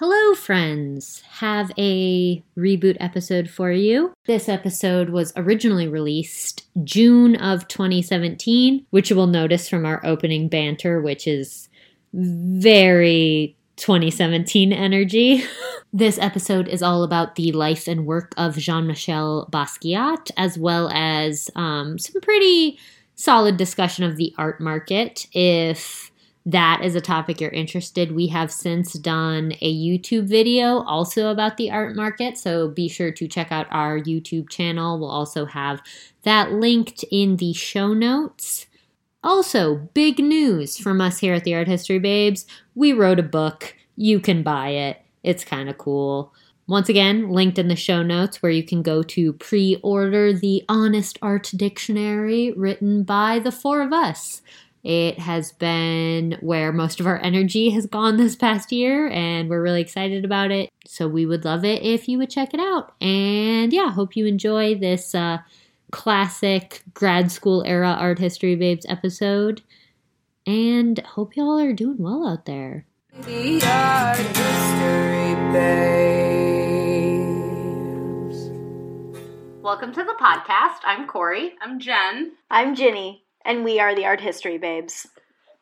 Hello, friends. Have a reboot episode for you. This episode was originally released June of 2017, which you will notice from our opening banter, which is very 2017 energy. this episode is all about the life and work of Jean Michel Basquiat, as well as um, some pretty solid discussion of the art market. If that is a topic you're interested, we have since done a YouTube video also about the art market. So be sure to check out our YouTube channel. We'll also have that linked in the show notes. Also, big news from us here at the Art History Babes. We wrote a book. You can buy it. It's kind of cool. Once again, linked in the show notes where you can go to pre order the Honest Art Dictionary written by the four of us. It has been where most of our energy has gone this past year, and we're really excited about it. So we would love it if you would check it out. And yeah, hope you enjoy this uh, classic grad school era art history babes episode. And hope y'all are doing well out there. The art history babes. Welcome to the podcast. I'm Corey. I'm Jen. I'm Ginny, and we are the Art History Babes.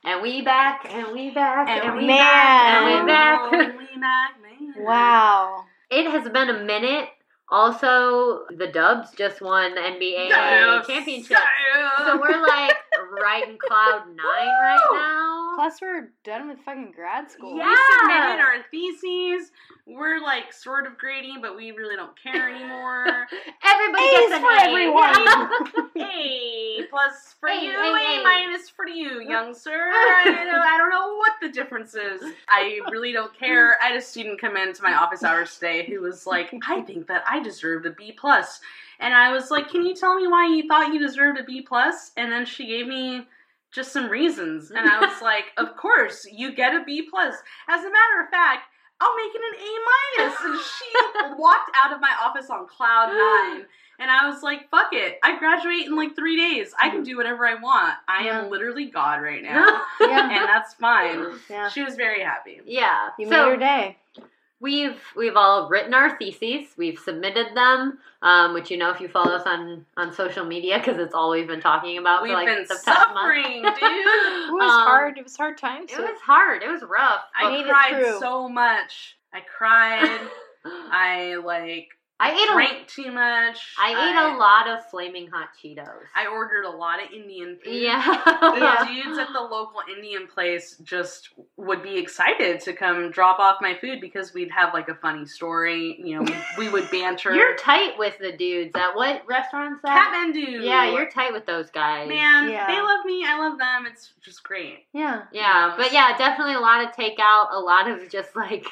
And we back, and we back, and, we man. back, and we oh, back. Oh, we back, man. Wow. It has been a minute. Also, the Dubs just won the NBA Yes. championship. Yeah. So we're like right in cloud nine right now. Plus, we're done with fucking grad school. Yeah. We submitted our theses. We're like sort of grading, but we really don't care anymore. Everybody A's gets an for A. everyone. A plus for A, you, A, A A. minus for you, young sir. I don't, I don't know what the difference is. I really don't care. I had a student come into my office hours today who was like, I think that I deserved a B plus. And I was like, Can you tell me why you thought you deserved a B plus? And then she gave me just some reasons. And I was like, Of course, you get a B plus. As a matter of fact, I'll make it an A minus. And she walked out of my office on cloud nine. And I was like, fuck it. I graduate in like three days. I can mm-hmm. do whatever I want. I Yeah. am literally God right now. Yeah. and that's fine. Yeah. She was very happy. Yeah. You so made her day. We've we've all written our theses. We've submitted them, um, which you know if you follow us on on social media because it's all we've been talking about We've for like been the past month. suffering, dude. It was Um, hard. It was hard times. It was hard. It was rough. I cried so much. I cried. I like I ate a drank too much. I ate a lot of flaming hot Cheetos. I ordered a lot of Indian food. yeah. The dudes at the local Indian place just would be excited to come drop off my food because we'd have like a funny story. You know, we, we would banter. You're tight with the dudes at what restaurants that? Kathmandu. Yeah, you're tight with those guys. man. Yeah. They love me. I love them. It's just great. Yeah. Yeah, but yeah, definitely a lot of takeout, a lot of just like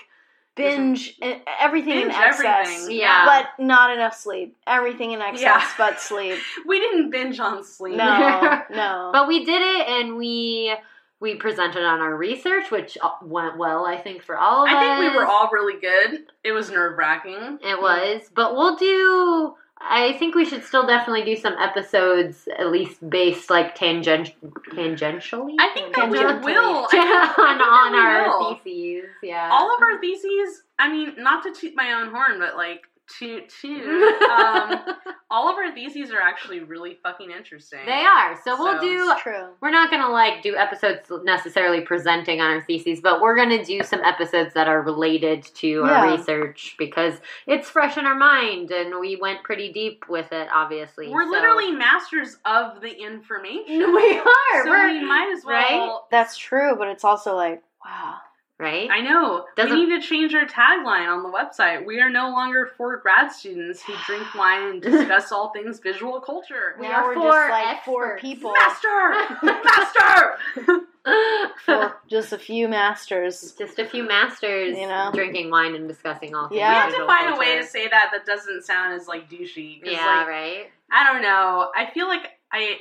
Binge everything in excess. everything. Yeah. But not enough sleep. Everything in excess Yeah. but sleep. We didn't binge on sleep. No. No. but we did it and we we presented on our research which uh, went well I think for all of us. I think we were all really good. It was nerve wracking. It was, but we'll do I think we should still definitely do some episodes at least based like tangent tangentially. I think that we will. On, think- I think that on we our will. theses, yeah. all of our theses i mean not to toot my own horn but like toot toot um, all of our theses are actually really fucking interesting they are. So we'll So- do true. we're not gonna like do episodes necessarily presenting on our theses, but we're gonna do some episodes that are related to our research because it's fresh in our mind and we went pretty deep with it. Obviously, we're so- literally masters of the information we are. so we're, we might as well right? That's true, but it's also like, wow. Right. I know. Doesn't- we need to change our tagline on the website. We are no longer for grad students who drink wine and discuss all things visual culture. We now are we're four just like four experts. people. Master! Master! for just a few masters. Just a few masters, You know? drinking wine and discussing all things. Yeah. We have to visual find a way to say that that doesn't sound as like douchey. 'cause, Yeah, like, right. I don't know. I feel like I.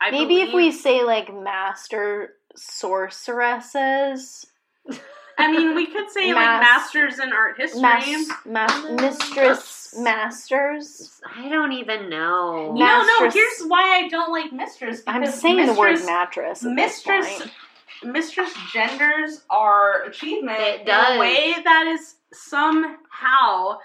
I Maybe if we say like master sorceresses, I mean, we could say like Mas- masters in art history. mas- mas- mistress masters. I don't even know. you know, no. Mistress- Here's why I don't like mistress. I'm because saying the word mistress- mattress. At mistress This point. mistress genders our achievement It in does. a way that is somehow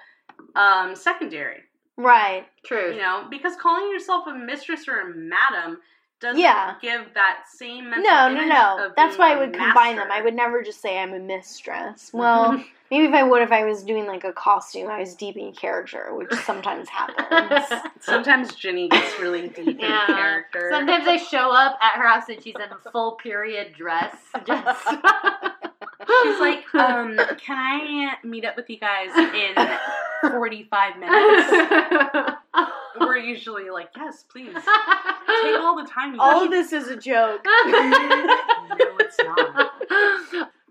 um, secondary. Right. Truth. You know, because calling yourself a mistress or a madam doesn't Yeah. give that same mental No, no, image no. of That's being why i would combine master. them. I would never just say I'm a mistress. Well, maybe if I would if I was doing like a costume, I was deep in character, which sometimes happens. Sometimes Ginny gets really deep Yeah. in character. Sometimes I show up at her house and she's in a full period dress. Just She's like, um, can I meet up with you guys in 45 minutes? We're usually like, yes, please. Take all the time you All need. of this is a joke. No, it's not.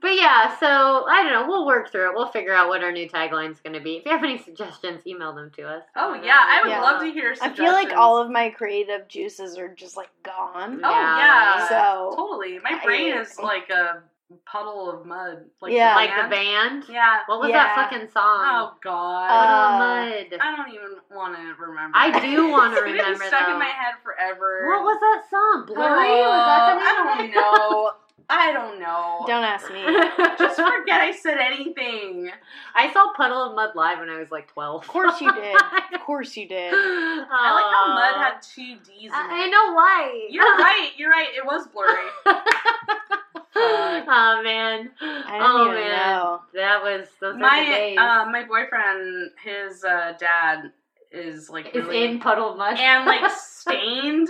But yeah, so I don't know. We'll work through it. We'll figure out what our new tagline's going to be. If you have any suggestions, email them to us. Oh, yeah, I would Yeah. love to hear I feel like all of my creative juices are just like gone. Oh, Yeah. yeah. So Totally. My I- brain is like a puddle of mud. Like Yeah. like the band. Yeah. What was Yeah. that fucking song? Oh, God. Uh, Puddle of Mudd. I don't even want to remember. I do want to It's been remember stuck though. in my head forever. What was that song? Blurry? Oh, was that the name? I don't know. I don't know. don't ask me. Just forget I said anything. I saw Puddle of Mudd live when I was like 12. Of course you did. Of course you did. I like how mud had two D's in it. I, I know why. You're right. You're right. It was blurry. oh man. Oh man. know. That was those my days. uh, my boyfriend, his uh, dad is like is really in Puddle Mudd. and like Staind.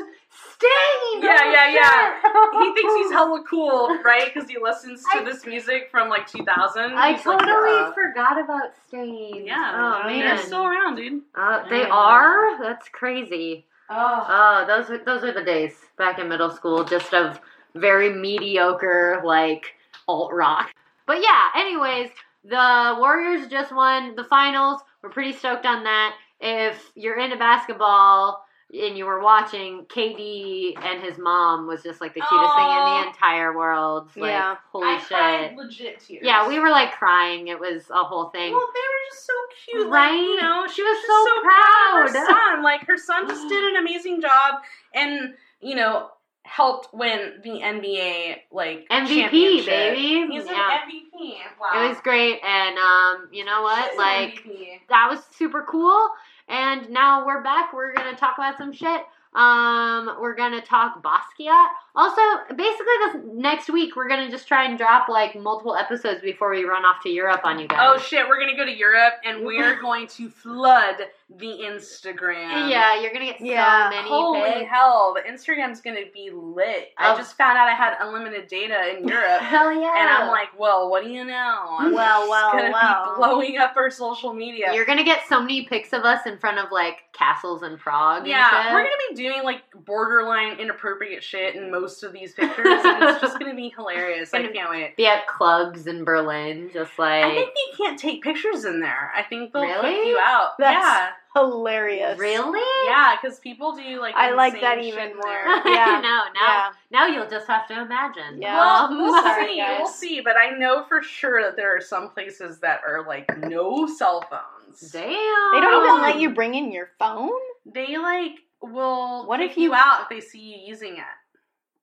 Staind! Yeah, Oh, yeah, yeah. He thinks he's hella cool, right? Because he listens to I- this music from like 2000. I He's like, totally yeah. forgot about Staind. Yeah, Oh man. they're still around, dude. Uh, they are? That's crazy. Oh, Oh, those are those are the days back in middle school, just of very mediocre like alt rock. But yeah, anyways, the Warriors just won the finals. We're pretty stoked on that. If you're into basketball and you were watching, KD and his mom was just like the cutest thing in the entire world. Like, Yeah. holy I shit. cried legit tears. Yeah, we were like crying. It was a whole thing. Well, they were just so cute, Right? Like, you know, she She was was so so, proud. of her son. Like her son just did an amazing job, and you know, helped win the NBA like MVP, championship. baby. He's Yeah. an MVP. Wow, It was great, and um, you know what? Like that was super cool. And now we're back. We're gonna talk about some shit. Um, we're gonna talk Basquiat. Also, basically, this next week we're gonna just try and drop like multiple episodes before we run off to Europe on you guys. Oh shit, we're gonna go to Europe and we're going to flood the Instagram. yeah, you're gonna get Yeah. so many Holy pics. hell, the Instagram's gonna be lit. I Oh. just found out I had unlimited data in Europe. Hell yeah! And I'm like, well, what do you know? I'm Well, just well, gonna well. be blowing up our social media. You're gonna get so many pics of us in front of like castles in Prague. yeah, and shit. we're gonna be doing like borderline inappropriate shit in most of these pictures, and it's just gonna be hilarious. I can't wait. be at clubs in Berlin, just like I think you can't take pictures in there. I think they'll Really? kick you out. That's hilarious. really. yeah, yeah, because people do like. I like that even more. Yeah. no, now Yeah. now you'll just have to imagine. Yeah. Well, Um, we'll sorry, see. guys. We'll see. But I know for sure that there are some places that are like no cell phones. Damn. They don't even let you bring in your phone? They like will What kick if you, you- out if they see you using it.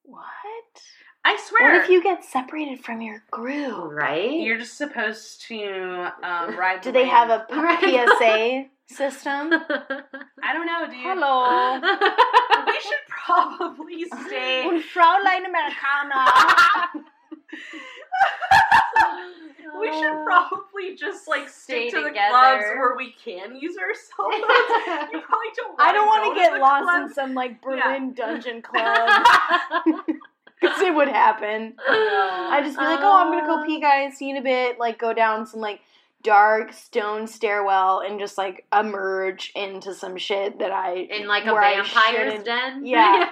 What? I swear. What if you get separated from your group? right? You're just supposed to um, ride. Do the they have wave. a p- PSA system? I don't know, dude. Hello. We should probably stay. Un Fraulein Americana. We should oh. probably just like Stay stick to the together. clubs where we can use our cell phones. You probably don't. I don't want to get lost in some like Yeah. Berlin dungeon club. Because it would happen. I'd just be like, oh, I'm gonna go pee, uh. guys. See you in a bit. Like, go down some like dark stone stairwell and just like emerge into some shit that I in like a vampire's den. Yeah.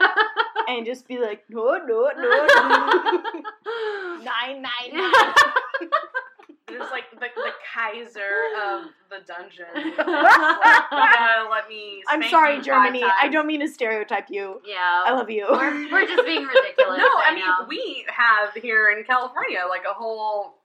And just be like, no, no, no, no. nine, nine, nine. There's like the, the Kaiser of the dungeon. Like, gotta let me. I'm sorry, Germany. I don't mean to stereotype you. yeah. I love you. we're, we're just being ridiculous. No, I mean we have here in California like a whole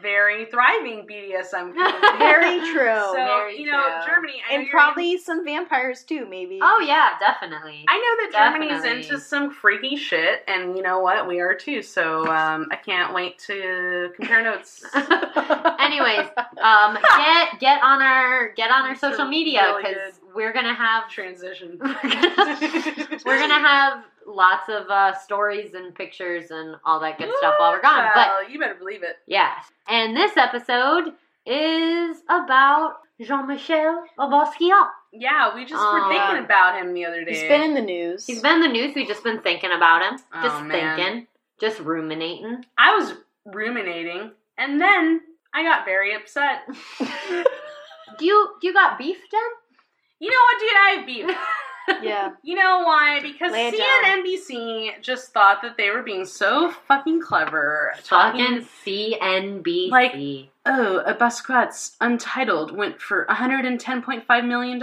very thriving BDSM community. Very true. So Very you know, true. Germany, I know and you're probably some vampires too, maybe. Oh yeah, definitely. I know that Germany's Definitely. into some freaky shit, and you know what? We are too. So um, I can't wait to compare notes. Anyways, um, get get on our get on our These social media really because we're gonna have Transition. we're gonna have lots of uh, stories and pictures and all that good stuff while we're gone. But you better believe it. yeah, and this episode is about Jean-Michel Basquiat. Yeah, we just Oh, were thinking about him the other day. He's been in the news. He's been in the news. We've just been thinking about him, Oh, just man. thinking, just ruminating. I was ruminating, and then I got very upset. Do you do you got beef, Jen? You know what, dude? I have beef. yeah. You know why? Because Lay. CNNBC just thought that they were being so fucking clever. talking- Fucking CNBC. Like- oh, a Basquiat's Untitled went for $110.5 million.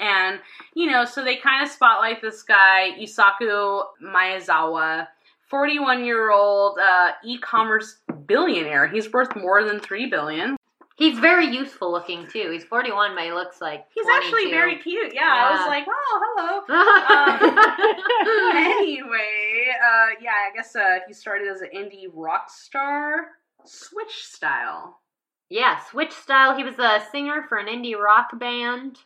And, you know, so they kind of spotlight this guy, Yusaku Maezawa, 41 year old uh, e commerce billionaire. He's worth more than $3 billion. He's very youthful looking too. He's 41, but he looks like He's 22. actually very cute. Yeah, I was like, oh, hello. Um, anyway, uh, yeah, I guess uh, he started as an indie rock star, Switch style. yeah, Switch style. He was a singer for an indie rock band.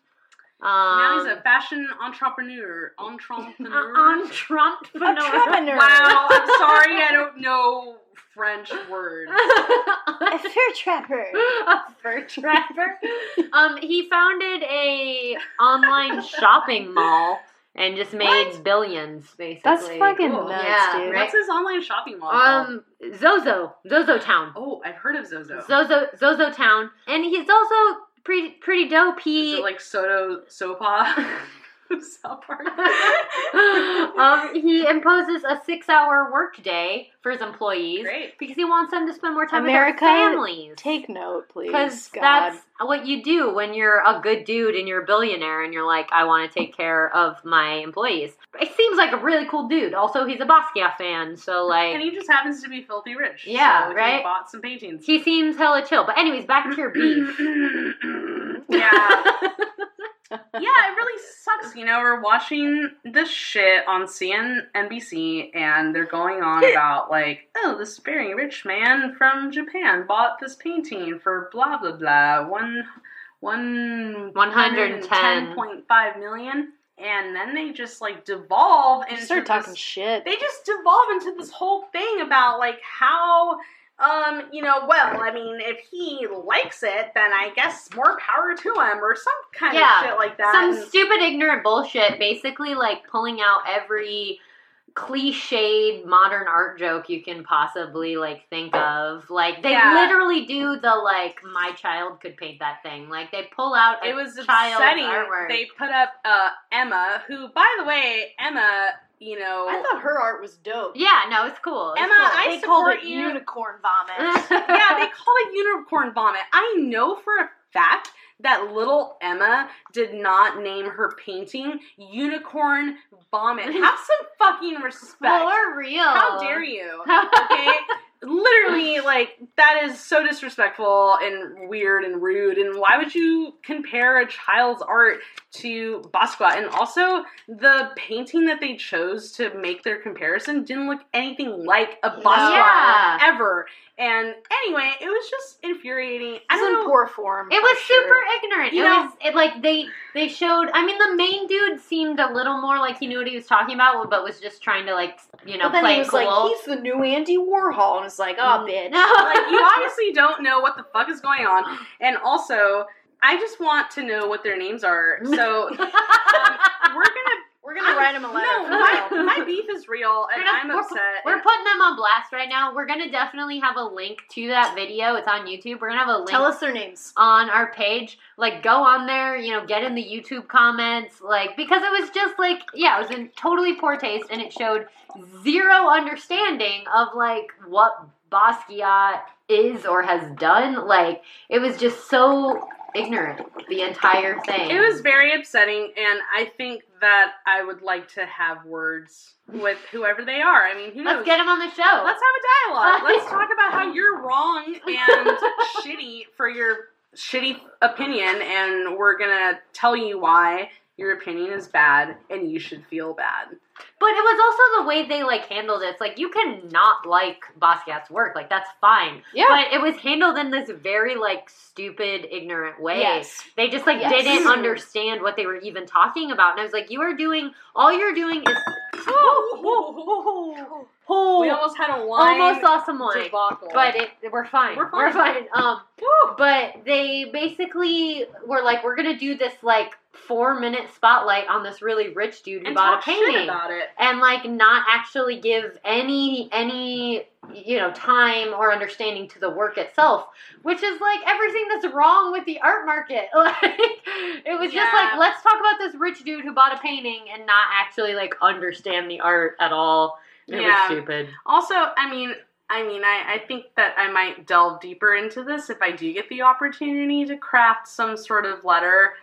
Um, now he's a fashion entrepreneur. uh, Entrepreneur. entrepreneur. Entrepreneur. wow, I'm sorry, I don't know French words. A fur trapper. a fur trapper. um, he founded a online shopping mall and just made What? billions, basically. That's fucking Cool. nuts, Yeah, dude. right? What's his online shopping mall? called? Um, Zozo, Zozo Town, oh, I've heard of Zozo. Zozo, Zozo Town, and he's also pretty pretty dope. Is He it like Soto Sopa? South Park. um, he imposes a six-hour workday for his employees Great. because he wants them to spend more time America, with their families. Take note, please. Because that's what you do when you're a good dude and you're a billionaire and you're like, I want to take care of my employees. It seems like a really cool dude. Also, he's a Basquiat fan, so like, And he just happens to be filthy rich. Yeah, so right? Bought some paintings. he seems hella chill. But anyways, back to your beef. yeah. Yeah, it really sucks. You know, we're watching this shit on CNBC, and they're going on about like, oh, this very rich man from Japan bought this painting for blah blah blah one one 110. point five million, and then they just like devolve into start talking this- shit. they just devolve into this whole thing about like how um you know well i mean if he likes it then i guess more power to him or some kind Yeah, of shit like that Some And- stupid, ignorant bullshit. Basically, like pulling out every cliched modern art joke you can possibly like think of. Like they Yeah. literally do the like my child could paint that thing. Like they pull out a it was artwork. they put up uh emma who by the way emma you know I thought her art was dope. yeah, no, it's cool. It's Emma, cool. I they called support it you. unicorn vomit. yeah, they called it unicorn vomit. I know for a fact that little Emma did not name her painting unicorn vomit. Have some fucking respect. for real. How dare you? Okay? Literally, like, that is so disrespectful and weird and rude. And why would you compare a child's art to Basquiat? And also, the painting that they chose to make their comparison didn't look anything like a Basquiat Yeah. ever. And anyway, it was just infuriating. I don't in know. poor form. It was sure. super ignorant. You it know- was it, like they they showed. I mean, the main dude seemed a little more like he knew what he was talking about, but was just trying to like you know But then play he was cool. like, he's the new Andy Warhol. It's like, oh, bitch. Like you obviously don't know what the fuck is going on. And also i just want to know what their names are. So um, we're gonna We're gonna write him a letter. No, my, my beef is real, and gonna- I'm we're, upset. We're putting them on blast right now. We're gonna definitely have a link to that video. It's on YouTube. We're gonna have a link Tell us their names. on our page. Like, go on there, you know, get in the YouTube comments, like, because it was just like, yeah, it was in totally poor taste, and it showed zero understanding of like what Basquiat is or has done. Like, it was just so ignorant the entire thing. It was very upsetting, and I think that I would like to have words with whoever they are. I mean, who knows? Let's get them on the show. Let's have a dialogue. Let's talk about how you're wrong and shitty for your shitty opinion, and we're gonna tell you why your opinion is bad and you should feel bad. But it was also the way they like handled it. It's like you can not like Basquiat's work, like that's fine. Yeah. But it was handled in this very like stupid, ignorant way. Yes. They just like Yes. didn't understand what they were even talking about. And I was like, you are doing all you're doing is oh We almost had a wine almost saw some wine. debacle. But it, we're fine. We're We're fine. fine. Um, but they basically were like, we're gonna do this like four minute spotlight on this really rich dude who and bought a painting shit about it. and like not actually give any any you know time or understanding to the work itself which is like everything that's wrong with the art market. Like it was just like let's talk about this rich dude who bought a painting and not actually like understand the art at all. It Yeah. was stupid. Also, I mean, I mean, I, I think that I might delve deeper into this if I do get the opportunity to craft some sort of letter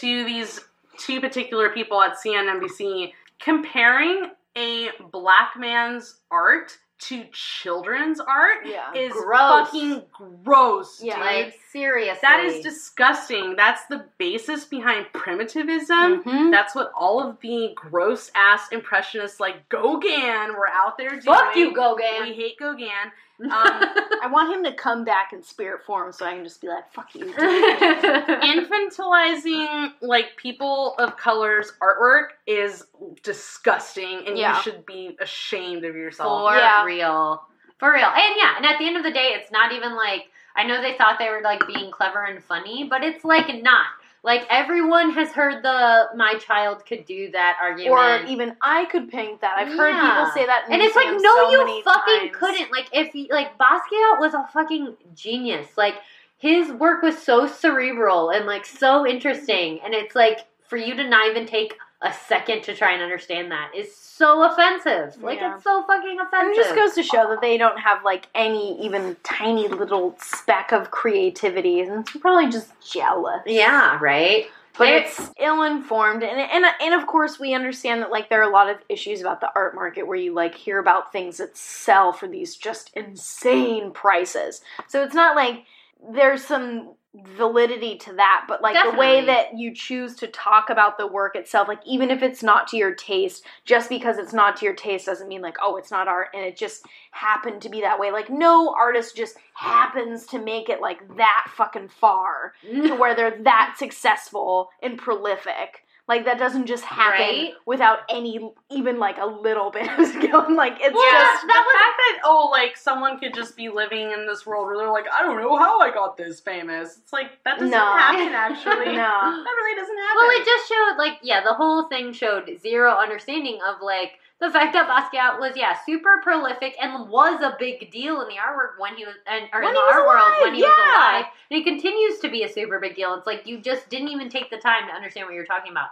to these two particular people at CNNBC comparing a black man's art to children's art Yeah. is Gross. fucking gross, Yeah. dude. like seriously that is disgusting. That's the basis behind primitivism. Mhm. That's what all of the gross ass impressionists like Gauguin were out there doing. fuck you Gauguin. We hate Gauguin. Um, I want him to come back in spirit form so I can just be like, fuck you. infantilizing like people of color's artwork is disgusting, and Yeah. you should be ashamed of yourself. For Yeah. real. For real. And yeah, and at the end of the day, it's not even like I know they thought they were like being clever and funny, but it's like not. Like everyone has heard the my child could do that argument, or even I could paint that. I've heard Yeah. people say that. In and it's like no so you fucking times. couldn't. Like if you, like Basquiat was a fucking genius. Like his work was so cerebral and like so interesting and it's like for you to not even take a second to try and understand that is so offensive. Like Yeah. it's so fucking And offensive. it just goes to show that they don't have like any even tiny little speck of creativity, and it's probably just jealous. yeah, right? but They're- it's ill informed, and and and of course we understand that like there are a lot of issues about the art market where you like hear about things that sell for these just insane prices. So it's not like there's some validity to that, but like the way that you choose to talk about the work itself, like even if it's not to your taste, just because it's not to your taste doesn't mean like oh it's not art and it just happened to be that way. Like no artist just happens to make it like that fucking far to where they're that successful and prolific. Like that doesn't just happen Right? without any even like a little bit of skill. Like it's Yeah, just the fact that oh, like someone could just be living in this world where they're like, I don't know how I got this famous. It's like that doesn't No. happen actually. no. That really doesn't happen. Well, it just showed like yeah, the whole thing showed zero understanding of like the fact that Basquiat was yeah super prolific and was a big deal in the artwork when he was and or When in he the was art world when he was alive, and he continues to be a super big deal. It's like you just didn't even take the time to understand what you're talking about.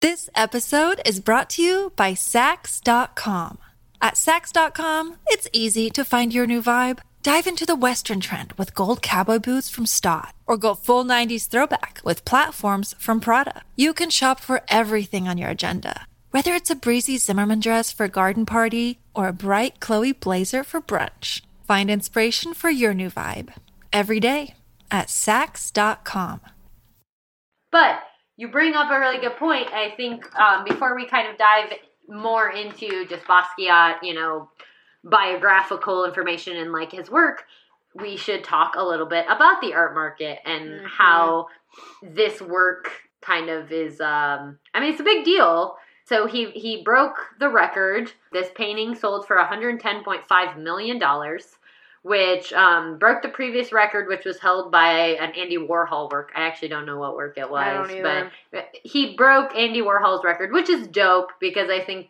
This episode is brought to you by Saks.com. At Saks.com, it's easy to find your new vibe. Dive into the Western trend with gold cowboy boots from Staud, or go full 90s throwback with platforms from Prada. You can shop for everything on your agenda, whether it's a breezy Zimmermann dress for a garden party or a bright Chloe blazer for brunch. Find inspiration for your new vibe every day at Saks.com. But you bring up a really good point. I think um, before we kind of dive more into just Basquiat, you know, biographical information and like his work, we should talk a little bit about the art market and Mhm. how this work kind of is. Um, I mean, it's a big deal. So he he broke the record. This painting sold for 110.5 million dollars, which um, broke the previous record, which was held by an Andy Warhol work. I actually don't know what work it was, but he broke Andy Warhol's record, which is dope because I think.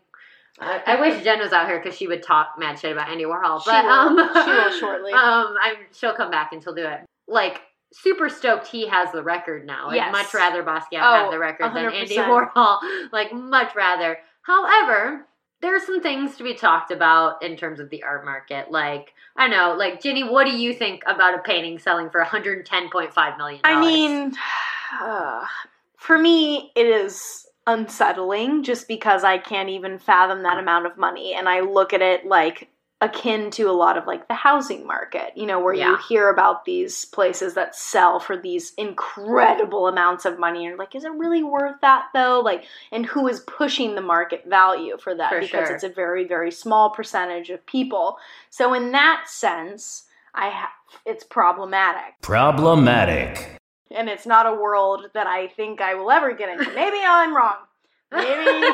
I, I wish Jen was out here because she would talk mad shit about Andy Warhol. She But will. um, She will shortly. Um, I'm she'll come back and she'll do it. Like super stoked he has the record now. I'd much rather Basquiat Oh, have the record than Andy Warhol. Like much rather. However, there's some things to be talked about in terms of the art market. Like I know, like Ginny, what do you think about a painting selling for 110.5 million? I mean, uh, for me, it is unsettling just because I can't even fathom that amount of money. And I look at it like akin to a lot of like the housing market, you know, where you hear about these places that sell for these incredible amounts of money. And you're like, is it really worth that though? Like, and who is pushing the market value for that? For because sure. it's a very, very small percentage of people. So, in that sense, I ha- it's problematic Problematic. and it's not a world that I think I will ever get into. Maybe I'm wrong. Maybe,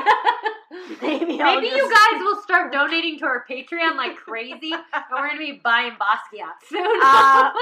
maybe, I'll Maybe you guys will start donating to our Patreon like crazy, and we're gonna be buying Basquiat soon. Uh,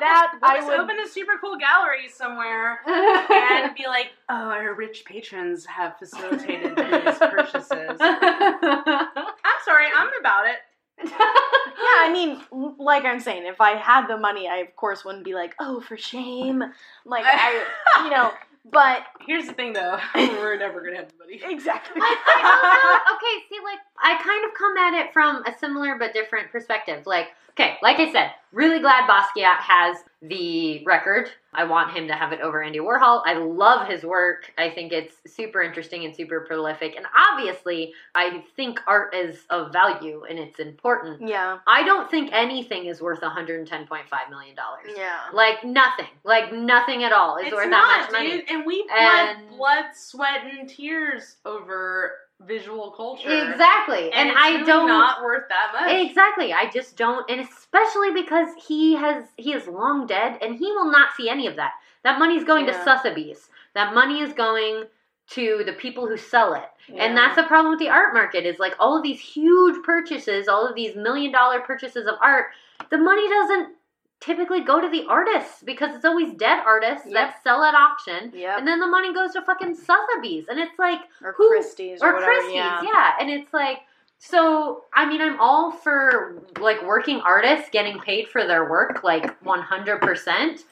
that We'll I just would. open a super cool gallery somewhere and be like, oh, our rich patrons have facilitated these purchases. I'm sorry, I'm about it. yeah, I mean, like I'm saying, if I had the money, I of course wouldn't be like, oh, for shame. Like I, you know, but Here's the thing, though, we're never gonna have the money. exactly. I, I also, okay, see, like, I kind of come at it from a similar but different perspective. Like, okay, like I said, really glad Basquiat has the record. I want him to have it over Andy Warhol. I love his work. I think it's super interesting and super prolific. And obviously, I think art is of value and it's important. yeah, I don't think anything is worth $110.5 million. yeah. Like, nothing. Like, nothing at all is It's worth not, that much money. dude. And we And- bled blood, sweat, and tears over visual culture. Exactly. And, And, I really don't. not worth that much. Exactly. I just don't, and especially because he has he is long dead, and he will not see any of that. That money's going Yeah. to Sotheby's. That money is going to the people who sell it, Yeah. and that's the problem with the art market. Is like all of these huge purchases, all of these million dollar purchases of art. The money doesn't typically go to the artists because it's always dead artists Yep. that sell at auction, Yep. and then the money goes to fucking Sotheby's, and it's like or who- Christie's or, or whatever. Christie's, yeah. yeah. And it's like, so I mean, I'm all for like working artists getting paid for their work, like 100%.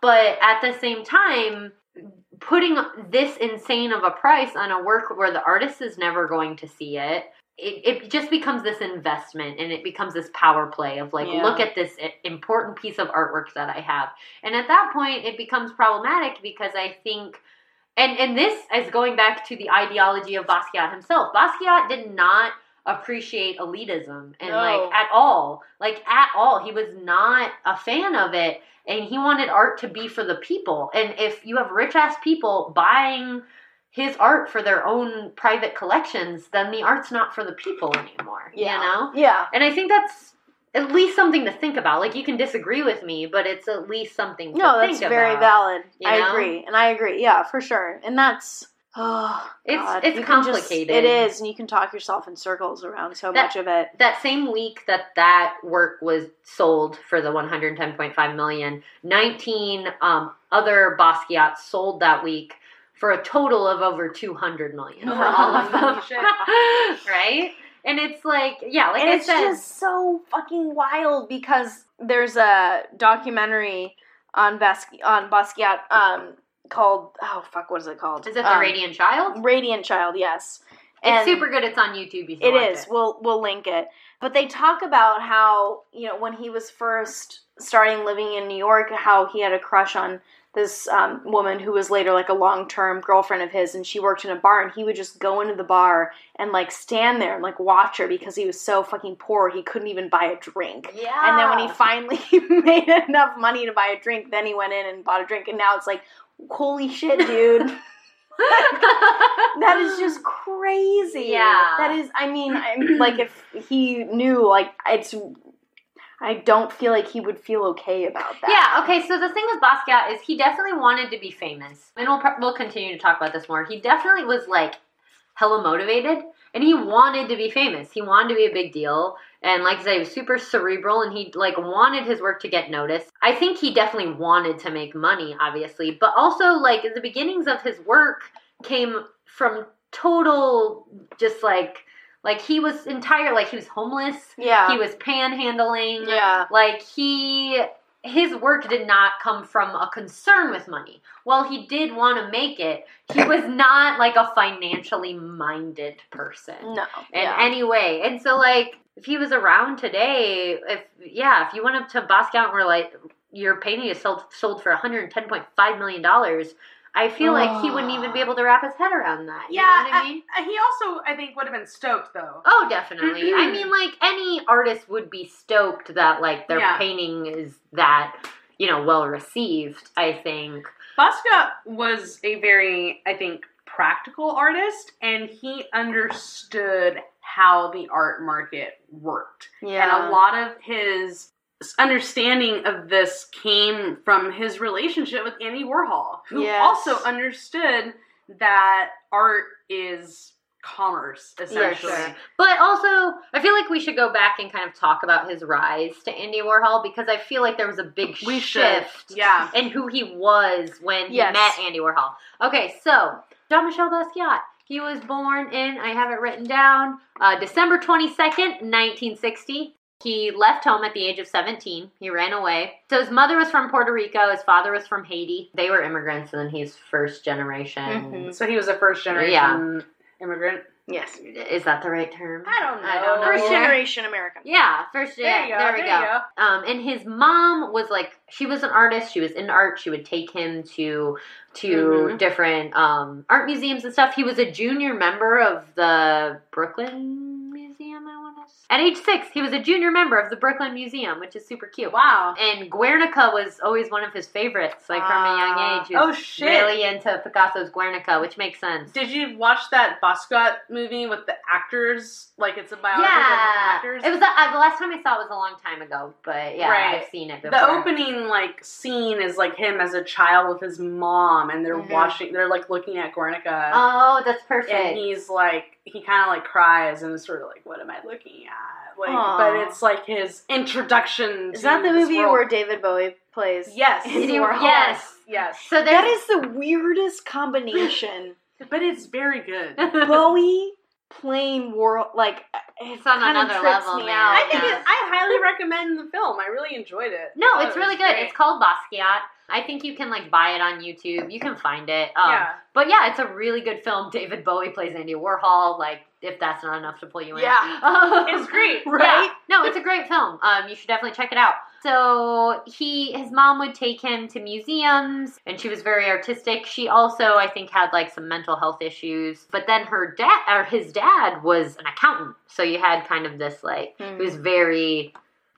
But at the same time, putting this insane of a price on a work where the artist is never going to see it. It, it just becomes this investment and it becomes this power play of like Yeah. look at this important piece of artwork that i have and at that point it becomes problematic because i think and and this is going back to the ideology of Basquiat himself. Basquiat did not appreciate elitism and No. like at all, like at all. He was not a fan of it, and he wanted art to be for the people. And if you have rich ass people buying his art for their own private collections, then the art's not for the people anymore. Yeah. You know. Yeah. And I think that's at least something to think about. Like you can disagree with me, but it's at least something to No, think that's very about. valid. I know? agree, and I agree. Yeah, for sure. And that's oh, It's- God. it's You can just- complicated. it is, and you can talk yourself in circles around so That- much of it. that same week that that work was sold for the 110.5 million 19 um, other basquiat sold that week for a total of over 200 million for all of them right and it's like yeah like and i it's said just so fucking wild because there's a documentary on Bas- on Basquiat um, called oh fuck what is it called? is it the Um, radiant child Radiant Child? Yes, it's super good it's on youtube you It is. We'll we'll link it. But they talk about how you know when he was first starting living in New York, how he had a crush on this um, woman who was later like a long term girlfriend of his, and she worked in a bar, and he would just go into the bar and like stand there and like watch her because he was so fucking poor he couldn't even buy a drink. yeah And then when he finally made enough money to buy a drink, then he went in and bought a drink, and now it's like, holy shit, dude. that is just crazy. Yeah. That is, I mean, I'm like if he knew, like, it's, I don't feel like he would feel okay about that. Yeah, okay, so the thing with Basquiat is he definitely wanted to be famous. And we'll, we'll continue to talk about this more. He definitely was like hella motivated and he wanted to be famous. He wanted to be a big deal. And like I said, he was super cerebral and he like wanted his work to get noticed. I think he definitely wanted to make money, obviously, but also like the beginnings of his work came from total just like like he was entire like he was homeless. Yeah. He was panhandling. Yeah. Like he his work did not come from a concern with money. While he did want to make it, he was not like a financially minded person No. in yeah. any way. And so like if he was around today, if yeah, if you went up to Basquiat and were like your painting is sold sold for $110.5 million, I feel like he wouldn't even be able to wrap his head around that. You Yeah, know what I uh, mean? I- he also, I think, would have been stoked though. Oh, definitely. I mm-hmm. mean, like any artist would be stoked that like their Yeah. painting is that you know well received. I think. Basquiat was a very, I think, practical artist, and he understood how the art market worked. Yeah. And a lot of his understanding of this came from his relationship with Andy Warhol, who Yes. also understood that art is commerce, essentially. Yes. But also, I feel like we should go back and kind of talk about his rise to Andy Warhol because I feel like there was a big We shift should. Yeah. in who he was when he met Andy Warhol. Okay, so Jean Michel Basquiat. He was born in, I have it written down, uh, December 22nd, 1960. He left home at the age of 17. He ran away. So his mother was from Puerto Rico. His father was from Haiti. They were immigrants, and then he's first generation. Mhm. So he was a first generation immigrant. Yes. Is that the right term? I don't know. I don't know. First generation American. Yeah, first. There yeah, go, there we there go. you Um, and his mom was like, she was an artist. She was in art. She would take him to to Mhm. different um, art museums and stuff. He was a junior member of the Brooklyn Museum. I want to. At age six, he was a junior member of the Brooklyn Museum, which is super cute. Wow. And Guernica was always one of his favorites, like from a young Ah. age. He was Oh, shit. Really into Picasso's Guernica, which makes sense. Did you watch that Basquiat movie with the actors? Like it's a biography of the actors. it was uh, the last time I saw it was a long time ago, but yeah, Right. I've seen it before. the opening like scene is like him as a child with his mom, and they're Mhm. watching. They're like looking at Guernica, Oh, that's perfect. and he's like, he kind of like cries and is sort of like, "What am I looking at?" Like, Aw. but it's like his introduction. Is that the movie world. where David Bowie plays? Yes. Yes. Yes, So That is the weirdest combination. but it's very good. Bowie playing War like It's on kind of another trips level, me man. out. I think Yeah. it, I highly recommend the film. I really enjoyed it. no, it's it really good. great. It's called Basquiat. I think you can like buy it on YouTube. You can find it. Um, yeah. But yeah, it's a really good film. David Bowie plays Andy Warhol. Like, if that's not enough to pull you in, Yeah. It's great, Yeah. right? No, it's a great film. Um, you should definitely check it out. So he, his mom would take him to museums, and she was very artistic. She also, I think, had like some mental health issues. But then her dad, or his dad, was an accountant. So you had kind of this like, Hmm. he was very,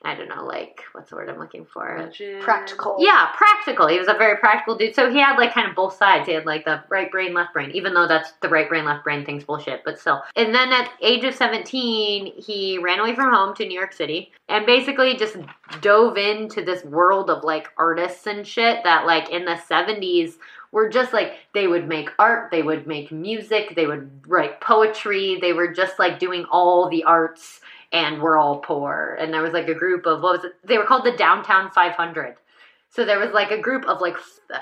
I don't know, like what's the word I'm looking for? Legend. Practical. Yeah, practical. He was a very practical dude. So he had like kind of both sides. He had like the right brain, left brain, even though that's the right brain, left brain thing's bullshit, but still. And then at age of 17, he ran away from home to New York City and basically just dove into this world of like artists and shit that like in the 70s were just like they would make art, they would make music, they would write poetry, they were just like doing all the arts and we're all poor. And there was like a group of what was it? They were called the Downtown 500. So there was like a group of like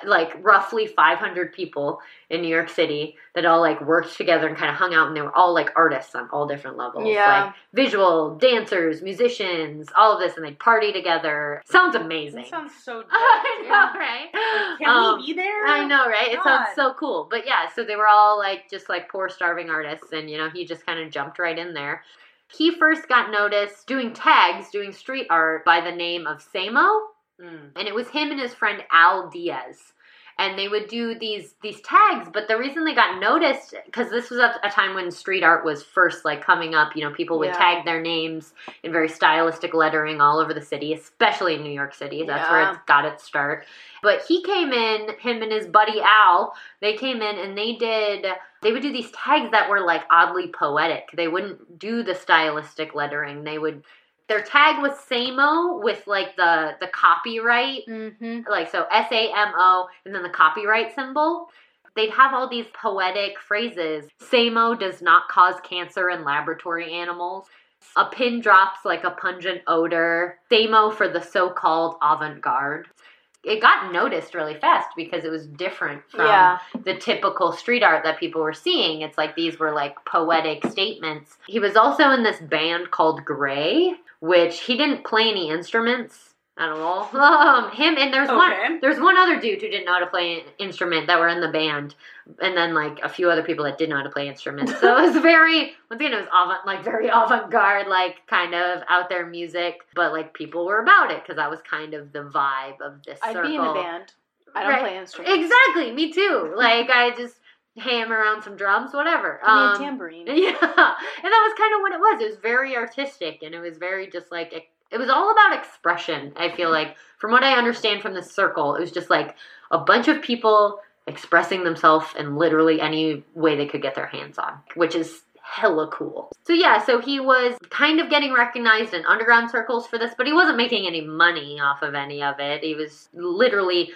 like roughly 500 people in New York City that all like worked together and kind of hung out, and they were all like artists on all different levels, Yeah. like visual, dancers, musicians, all of this, and they party together. Sounds amazing. That sounds so. Dope. I know, right? Can Um, we be there? I know, right? It sounds so cool. But yeah, so they were all like just like poor starving artists and you know, he just kind of jumped right in there. He first got noticed doing tags, doing street art by the name of Samo, Mm. and it was him and his friend Al Diaz. And they would do these these tags, but the reason they got noticed because this was at a time when street art was first like coming up. You know, people would Yeah. tag their names in very stylistic lettering all over the city, especially in New York City. That's where Yeah. it got its start. But he came in, him and his buddy Al, they came in and they did they would do these tags that were like oddly poetic. They wouldn't do the stylistic lettering. They would their tag was Samo with like the the copyright Mm-hmm. like so S A M O and then the copyright symbol. They'd have all these poetic phrases. Samo does not cause cancer in laboratory animals. A pin drops like a pungent odor. Samo for the so-called avant-garde. It got noticed really fast because it was different from Yeah. the typical street art that people were seeing. It's like these were like poetic statements. He was also in this band called Gray, which he didn't play any instruments at all. Um, him and there's Okay. one there's one other dude who didn't know how to play an instrument that were in the band, and then like a few other people that did know how to play instruments. So it was very once again it was avant like very avant garde like kind of out there music, but like people were about it because that was kind of the vibe of this I'd circle. be in a band. I don't Right. play instruments. Exactly, me too. Like I just hammer around some drums, whatever. Give me a Um, tambourine. yeah, and that was kind of what it was. It was very artistic, and it was very just like it, it was all about expression. I feel like, from what I understand from the circle, it was just like a bunch of people expressing themselves in literally any way they could get their hands on, which is hella cool. So yeah, so he was kind of getting recognized in underground circles for this, but he wasn't making any money off of any of it. He was literally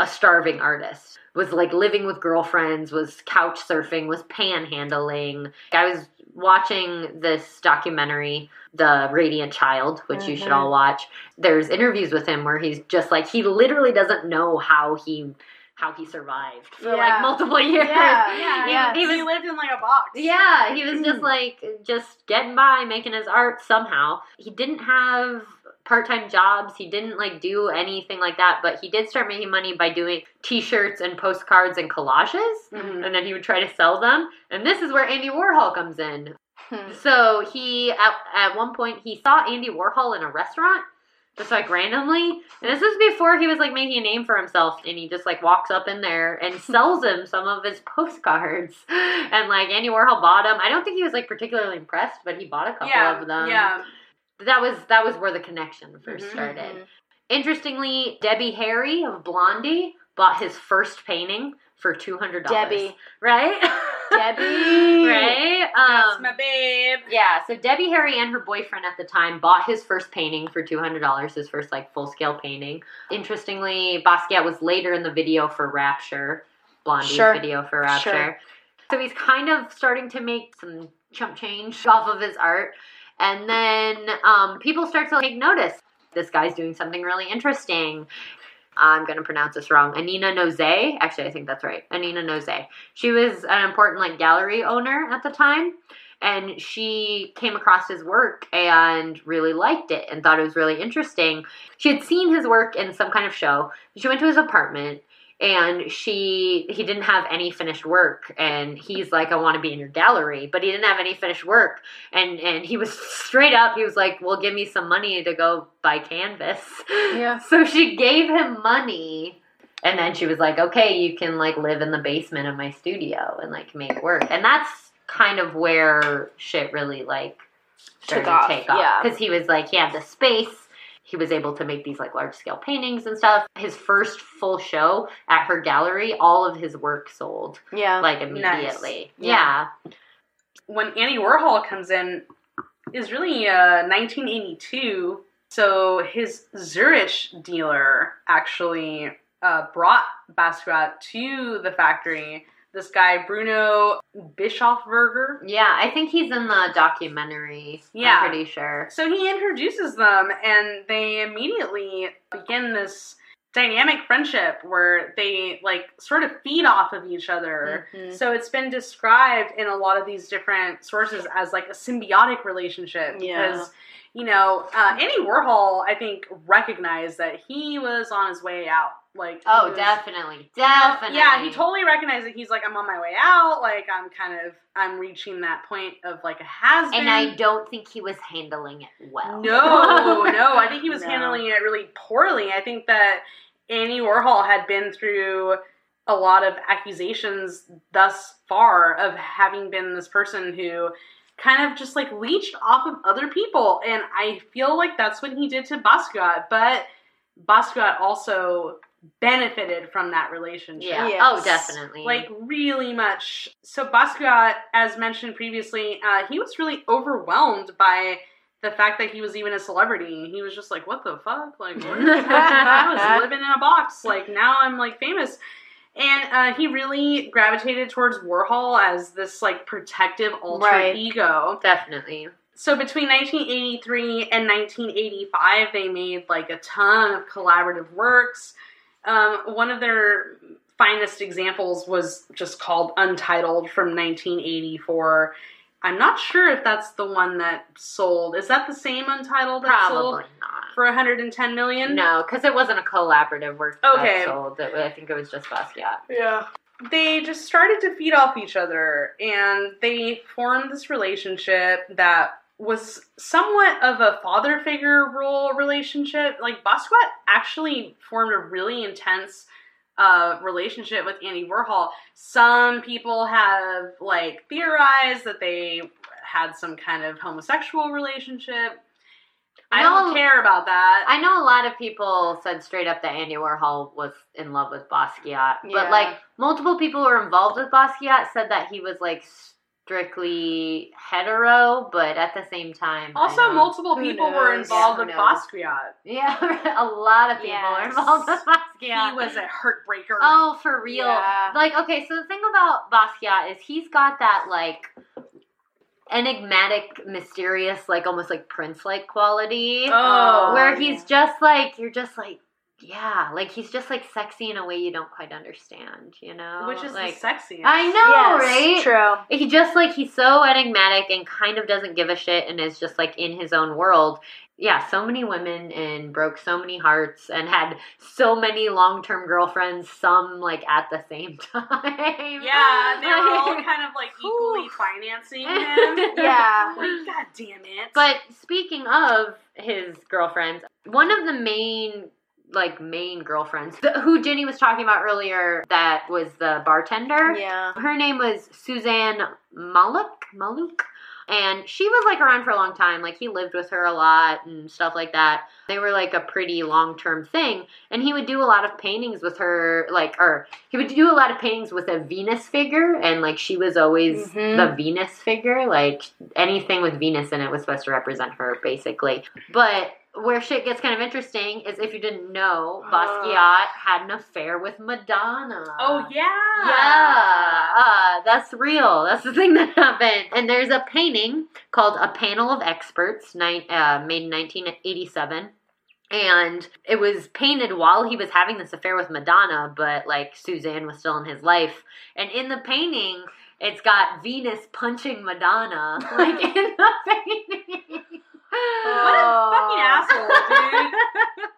a starving artist. Was like living with girlfriends, was couch surfing, was panhandling. I was watching this documentary, The Radiant Child, which you should Mhm. all watch. There's interviews with him where he's just like he literally doesn't know how he how he survived for Yeah. like multiple years. Yeah, Yeah, He- yeah. he He, was lived in like a box. yeah, he was just like just getting by, making his art somehow. He didn't have part-time jobs. He didn't like do anything like that, but he did start making money by doing t-shirts and postcards and collages. Mhm. And then he would try to sell them. And this is where Andy Warhol comes in. Hmm. So he at, at one point he saw Andy Warhol in a restaurant just like randomly. And this is before he was like making a name for himself and he just like walks up in there and sells him some of his postcards. And like Andy Warhol bought them. I don't think he was like particularly impressed, but he bought a couple yeah, of them. yeah. That was that was where the connection 1st Mhm. started. Interestingly, Debbie Harry of Blondie bought his first painting for two hundred dollars. Debbie. Right? Debbie. right? That's Um, my babe. yeah, so Debbie Harry and her boyfriend at the time bought his first painting for two hundred dollars, his first like full scale painting. Interestingly, Basquiat was later in the video for Rapture, Blondie's Sure. video for Rapture. Sure. So he's kind of starting to make some chump change off of his art, and then um, people start to take notice. This guy's doing something really interesting. I'm going to pronounce this wrong. Annina Noze. Actually, I think that's right. Annina Noze. She was an important like gallery owner at the time and she came across his work and really liked it and thought it was really interesting. She had seen his work in some kind of show. She went to his apartment and she he didn't have any finished work and he's like I want to be in your gallery, but he didn't have any finished work and and he was straight up he was like, "Well, give me some money to go buy canvas." Yeah. So she gave him money and then she was like, "Okay, you can like live in the basement of my studio and like make work." And that's kind of where shit really like started Took off, to take off yeah. because he was like he had the space. He was able to make these like large scale paintings and stuff. His first full show at her gallery, all of his work sold Yeah. like immediately. Yeah. Yeah. when Andy Warhol comes in is really uh, 1982. So his Zurich dealer actually uh, brought Basquiat to the factory. This guy Bruno Bischofberger. Yeah, I think he's in the documentary. Yeah. I'm pretty sure. So he introduces them, and they immediately begin this dynamic friendship where they like sort of feed off of each other. Mhm. So it's been described in a lot of these different sources as like a symbiotic relationship Yeah. because you know uh, Andy Warhol I think recognized that he was on his way out. Like Oh, was- definitely. Definitely. Yeah, he totally recognized that he's like I'm on my way out. Like I'm kind of I'm reaching that point of like a has been. And I don't think he was handling it well. No, no. I think he was No. handling it really poorly. I think that Andy Warhol had been through a lot of accusations thus far of having been this person who kind of just like leached off of other people. And I feel like that's what he did to Basquiat. But Basquiat also benefited from that relationship. Yeah. Yes. Oh, definitely. Like really much. So Basquiat, as mentioned previously, uh, he was really overwhelmed by the fact that he was even a celebrity. He was just like, "What the fuck? Like, what is I was living in a box. Like now I'm like famous." And uh, he really gravitated towards Warhol as this like protective alter Right. ego. definitely. so between 1983 and 1985, they made like a ton of collaborative works. Um, one of their finest examples was just called Untitled from 1984. I'm not sure if that's the one that sold. Is that the same Untitled that sold Probably not. for 110 million? No, because it wasn't a collaborative work Okay. that sold. It- I think it was just Basquiat. Yeah. They just started to feed off each other and they formed this relationship that was somewhat of a father figure role relationship. Like Basquiat actually formed a really intense uh, relationship with Andy Warhol. Some people have like theorized that they had some kind of homosexual relationship. I don't care about that. I know a lot of people said straight up that Andy Warhol was in love with Basquiat, Yeah. but like multiple people who were involved with Basquiat said that he was like strictly hetero, but at the same time, also, multiple Who people were involved Yeah, with who? Basquiat. yeah, a lot of people were involved with Basquiat. He was a heartbreaker. Oh, for real. Yeah. Like, okay, so the thing about Basquiat is he's got that like enigmatic, mysterious, like almost like Prince like quality. Oh, where yeah. he's just like you're just like yeah, like he's just like sexy in a way you don't quite understand, you know? which is like the sexiest. I know, yes, right? True. He just like he's so enigmatic and kind of doesn't give a shit and is just like in his own world. Yeah, so many women and broke so many hearts and had so many long term girlfriends, some like at the same time. Yeah, they were all kind of like equally financing him. Yeah. Like, God damn it. But speaking of his girlfriends, one of the main like main girlfriends th- who Jenny was talking about earlier that was the bartender. Yeah. Her name was Suzanne Mallouk, Mallouk. And she was like around for a long time. Like he lived with her a lot and stuff like that. They were like a pretty long term thing. And he would do a lot of paintings with her, like, or he would do a lot of paintings with a Venus figure. And like she was always Mhm. the Venus figure. Like anything with Venus in it was supposed to represent her, basically. But where shit gets kind of interesting is if you didn't know, Basquiat had an affair with Madonna. oh yeah. Yeah, uh, that's real. That's the thing that happened. And there's a painting called A Panel of Experts, ni- uh, made in 1987. And it was painted while he was having this affair with Madonna, but like Suzanne was still in his life. And in the painting, it's got Venus punching Madonna, like in the painting. What a fucking asshole, dude.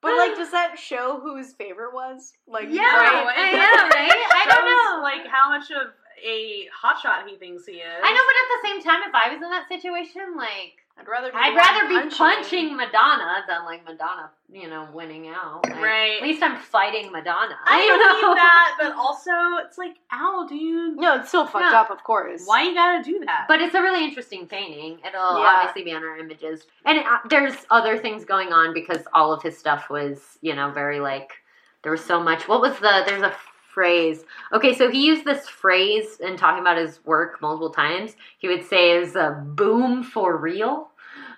But like, does that show who his favorite was? Like, Yeah, Right, I it know, right? I don't know. like how much of a hotshot he thinks he is. I know, but at the same time, if I was in that situation, like, I'd rather. Be I'd rather be punching Madonna than like Madonna, you know, winning out. Like, Right. At least I'm fighting Madonna. I you believe know? that, but also it's like, ow, dude. No, it's still fucked Yeah. up, of course. Why you gotta do that? But it's a really interesting painting. It'll Yeah. obviously be on our images. And it, uh, there's other things going on because all of his stuff was, you know, very like, there was so much. What was the, there's a phrase. Okay, so he used this phrase in talking about his work multiple times. He would say is a boom for real.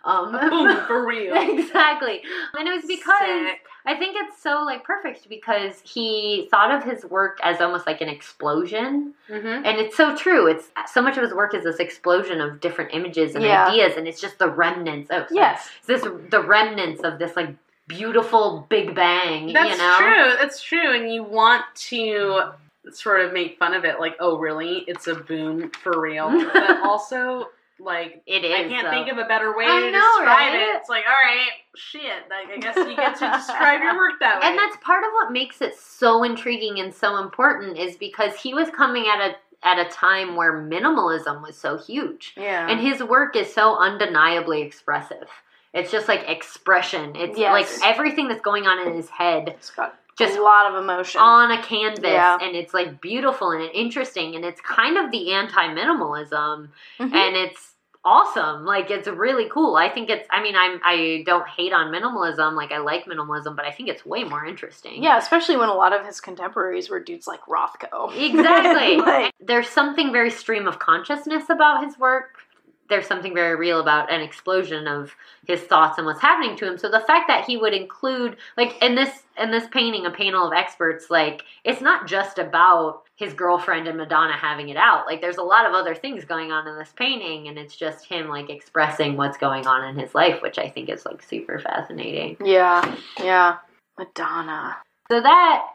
Um, Boom, for real. exactly. And it was because Sick. I think it's so like perfect because he thought of his work as almost like an explosion. Mm-hmm. And it's so true. It's so much of his work is this explosion of different images and Yeah. ideas, and it's just the remnants. Oh, sorry. Yes. It's this the remnants of this like beautiful Big Bang. That's you know, true. That's true. And you want to sort of make fun of it, like, oh, really? It's a boom for real. but also, like, it is. I can't though. think of a better way I to know, describe right? it. It's like, all right, shit. Like, I guess you get to describe your work that way. And that's part of what makes it so intriguing and so important is because he was coming at a at a time where minimalism was so huge. Yeah. And his work is so undeniably expressive. It's just like expression. It's Yes. like everything that's going on in his head it's got just a lot of emotion. on a canvas Yeah. and it's like beautiful and interesting and it's kind of the anti-minimalism Mhm. and it's awesome like it's really cool i think it's i mean i'm i don't hate on minimalism like i like minimalism but i think it's way more interesting yeah, especially when a lot of his contemporaries were dudes like Rothko. Exactly. Like- There's something very stream of consciousness about his work. There's something very real about an explosion of his thoughts and what's happening to him. So the fact that he would include like in this in this painting a panel of experts like it's not just about his girlfriend and Madonna having it out. Like there's a lot of other things going on in this painting and it's just him like expressing what's going on in his life, which I think is like super fascinating. Yeah, yeah. Madonna. So that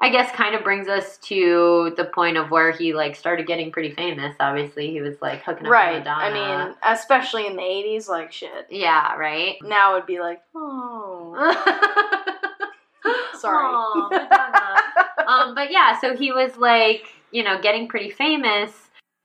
I guess kind of brings us to the point of where he like started getting pretty famous. Obviously, he was like hooking up with Right. Madonna. I mean, especially in the 80s, like shit. yeah, right. Now it'd be like, oh. Sorry. Aw, Madonna. um, but yeah, so he was like, you know, getting pretty famous.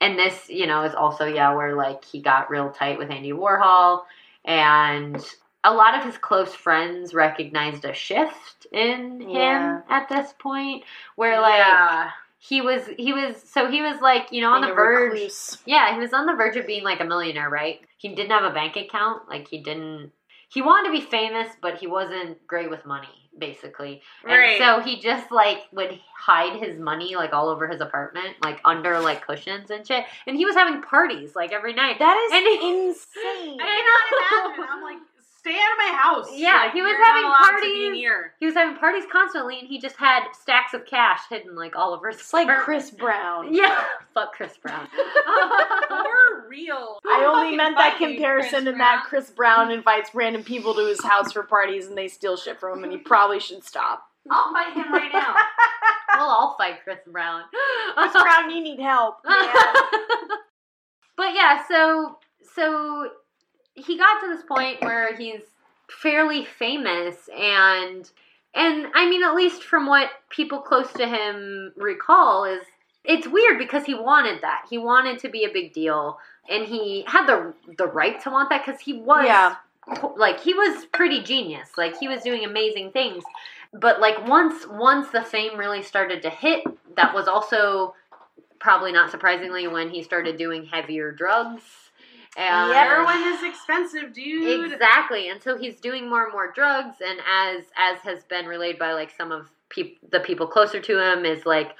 And this, you know, is also, yeah, where like he got real tight with Andy Warhol. And a lot of his close friends recognized a shift in him Yeah. at this point where like yeah. he was he was so he was like you know on Being the verge recluse. yeah he was on the verge of being like a millionaire right he didn't have a bank account like he didn't he wanted to be famous but he wasn't great with money basically Right. and so he just like would hide his money like all over his apartment like under like cushions and shit and he was having parties like every night That is And insane. I cannot imagine. I'm like, stay out of my house. Yeah, Like, he was having parties. be near. he was having parties constantly and he just had stacks of cash hidden like all over his It's like. Chris Brown. yeah fuck chris brown For real. I only Fucking meant that comparison Chris in that Chris Brown invites random people to his house for parties and they steal shit from him and he probably should stop. I'll fight him right now. well, I'll fight Chris Brown. Chris Brown, you need help. man. but yeah, so so he got to this point where he's fairly famous and and I mean at least from what people close to him recall is it's weird because he wanted that. He wanted to be a big deal and he had the the right to want that cuz he was Yeah. like he was pretty genius. Like he was doing amazing things. But like once once the fame really started to hit, that was also probably not surprisingly when he started doing heavier drugs. And Heroin is expensive, dude. Exactly. And so he's doing more and more drugs and as as has been relayed by like some of peop- the people closer to him is like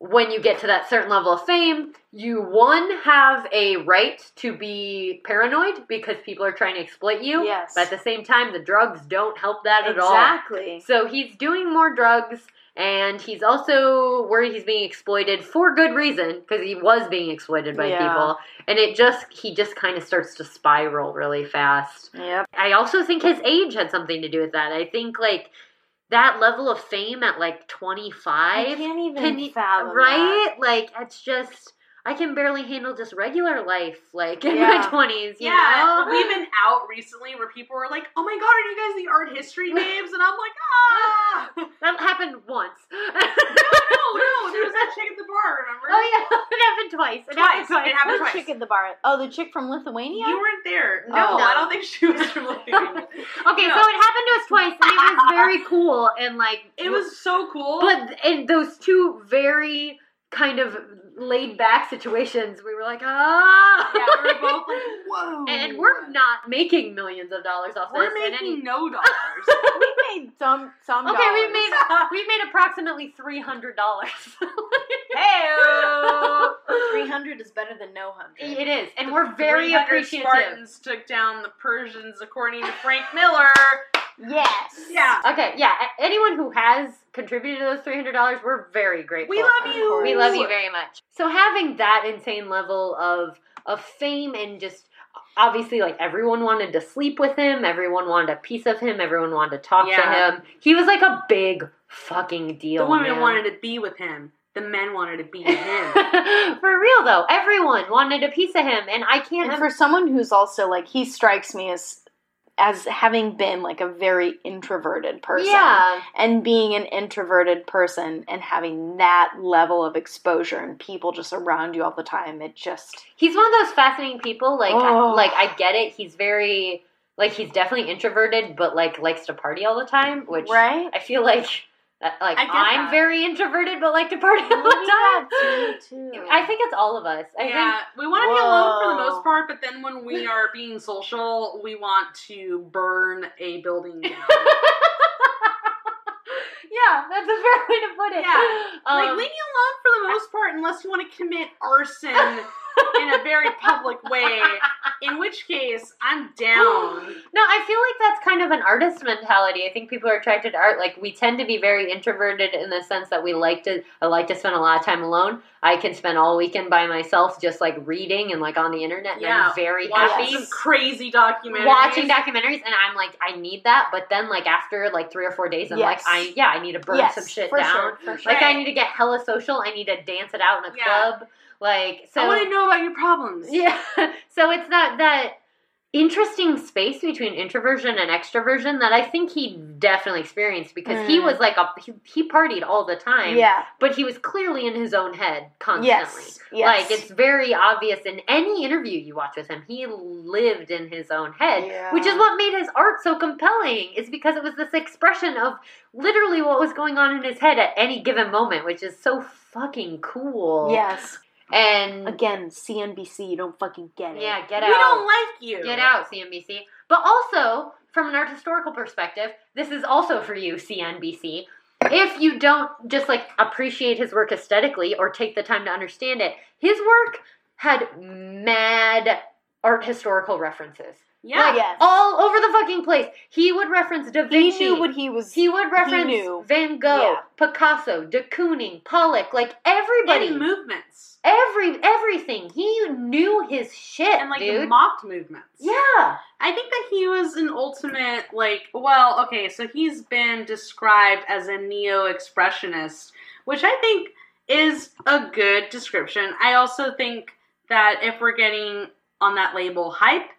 when you get to that certain level of fame, you one have a right to be paranoid because people are trying to exploit you. Yes. But at the same time, the drugs don't help that at all. Exactly. So he's doing more drugs, and he's also worried he's being exploited for good reason because he was being exploited by Yeah. people, and it just he just kind of starts to spiral really fast. Yep. I also think his age had something to do with that. I think like that level of fame at like 25 I can't even can fathom right? Like it's just. I can barely handle just regular life, like in Yeah. my twenties. Yeah, know? we've been out recently where people were like, "Oh my god, are you guys the art history babes?" And I'm like, "Ah, that happened once. no, no, no. there was that chick at the bar, remember? Oh yeah, it happened twice. It Twice. happened twice. It happened twice. chick at the bar? Oh, the chick from Lithuania? You weren't there. No, Oh. I don't think she was from Lithuania. Okay, No. so it happened to us twice, and it was very cool, and like It was so cool. But in those two very kind of laid back situations, we were like, ah, yeah, we were both like, "Whoa!" and we're not making millions of dollars off this. we're this. in making any- no dollars. we made some some Okay, dollars. we made we made approximately three hundred dollars. hey, three hundred is better than no hundred. it is, and we're very 300 appreciative. Spartans took down the Persians, according to Frank Miller. Yes. Yeah, Okay, yeah. Anyone who has contributed to those three hundred dollars, we're very grateful. we love you. We love you very much. So having that insane level of of fame and just obviously like everyone wanted to sleep with him, everyone wanted a piece of him, everyone wanted to talk Yeah. to him. He was like a big fucking deal. The women man. wanted to be with him. The men wanted to be with him. For real though, everyone wanted a piece of him, and I can't. And for someone who's also like he strikes me as as having been like a very introverted person. yeah, And being an introverted person and having that level of exposure and people just around you all the time, it just he's one of those fascinating people. Like, I, Oh. like I get it. He's very like he's definitely introverted, but like likes to party all the time, which right? I feel like like I get I'm that. very introverted, but like to party all the time. too. I think it's all of us. I yeah, we want to be alone for the most part, but then when we are being social, we want to burn a building down. Yeah, that's a fair way to put it. Yeah. like Um, leave me alone for the most part, unless you want to commit arson in a very public way. In which case, I'm down. No, I feel like that's kind of an artist mentality. I think people are attracted to art. Like we tend to be very introverted in the sense that we like to. I like to spend a lot of time alone. I can spend all weekend by myself, just like reading and like on the internet. And Yeah, I'm very happy. some crazy documentaries. Watching documentaries, and I'm like, I need that. But then, like after like three or four days, I'm Yes. like, I yeah, I need to burn yes, some shit for down. Sure, for sure. Like I need to get hella social. I need to dance it out in a Yeah. club. Like so. I want to know about your problems. Yeah. So it's that that interesting space between introversion and extroversion that I think he definitely experienced because he Mm. was like a he, he partied all the time. yeah. But he was clearly in his own head constantly. Yes. yes. Like it's very obvious in any interview you watch with him, he lived in his own head, Yeah. which is what made his art so compelling. Is because it was this expression of literally what was going on in his head at any given moment, which is so fucking cool. Yes. And Again, CNBC, you don't fucking get it. yeah, get out. we don't like you. Get out, CNBC. But also, from an art historical perspective, this is also for you, CNBC. If you don't just like appreciate his work aesthetically or take the time to understand it, his work had mad art historical references. Yeah. Like, Yes. all over the fucking place. He would reference Da Vinci. He knew what he was. He would reference knew. Van Gogh, Yeah. Picasso, de Kooning, Pollock, like everybody. Any movements. every everything. He knew his shit, And like the dude. mocked movements. yeah. I think that he was an ultimate, like, well, okay, so he's been described as a neo expressionist, which I think is a good description. I also think that if we're getting on that label hype,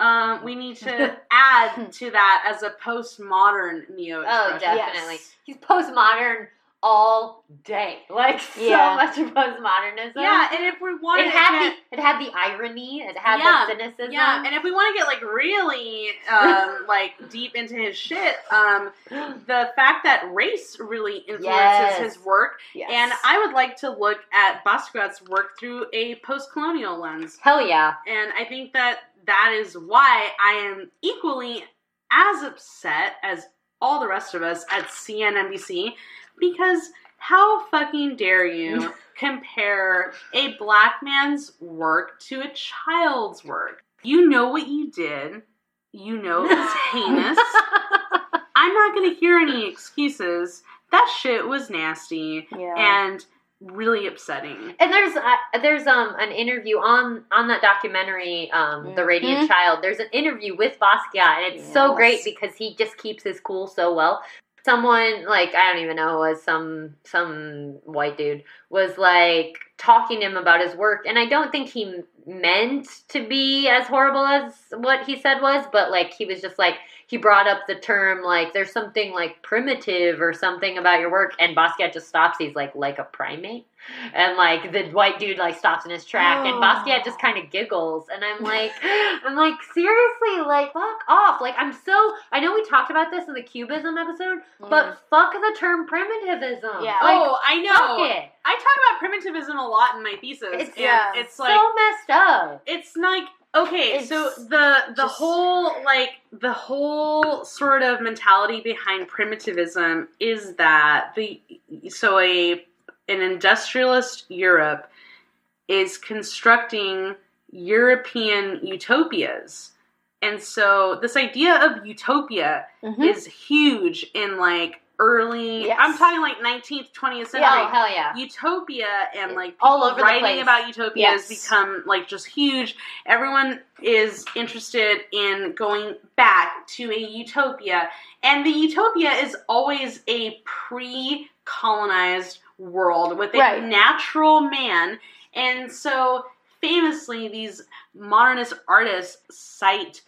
um, we need to add to that as a postmodern neo Oh, definitely. Yes. He's postmodern all day. Like Yeah. so much of postmodernism. Yeah, and if we want It to had get, the it had the irony. It had Yeah, the cynicism. yeah, and if we want to get like really um, like deep into his shit, um, the fact that race really influences Yes. his work, Yes. and I would like to look at Basquiat's work through a post-colonial lens, hell yeah. and I think that that is why I am equally as upset as all the rest of us at CNNBC because how fucking dare you compare a black man's work to a child's work? You know what you did. You know it was heinous. I'm not going to hear any excuses. That shit was nasty yeah. and really upsetting. And there's uh, there's um an interview on on that documentary um the Radiant. Child. There's an interview with Basquiat, and it's so great because he just keeps his cool so well. Someone like I don't even know was some some white dude was like talking to him about his work, and I don't think he meant to be as horrible as what he said was, but like he was just like he brought up the term like there's something like primitive or something about your work, and Basquiat just stops. He's like like a primate. And like the white dude like stops in his track, and Oh. Basquiat just kind of giggles, and I'm like, I'm like seriously, like fuck off. Like I'm so I know we talked about this in the cubism episode, but mm. fuck the term primitivism. Yeah. like, oh, I know. fuck it. I talk about primitivism a lot in my thesis. It's yeah, it's like so messed up. it's like okay It's so the the just- whole like the whole sort of mentality behind primitivism is that the so a an industrialist europe is constructing european utopias and so this idea of utopia Mhm. is huge in like early Yes. i'm talking like 19th 20th century Oh hell yeah. utopia and like All over the writing about utopia has become like just huge. Everyone is interested in going back to a utopia, and the utopia is always a pre-colonized world with a Right. natural man, and so famously these modernist artists cite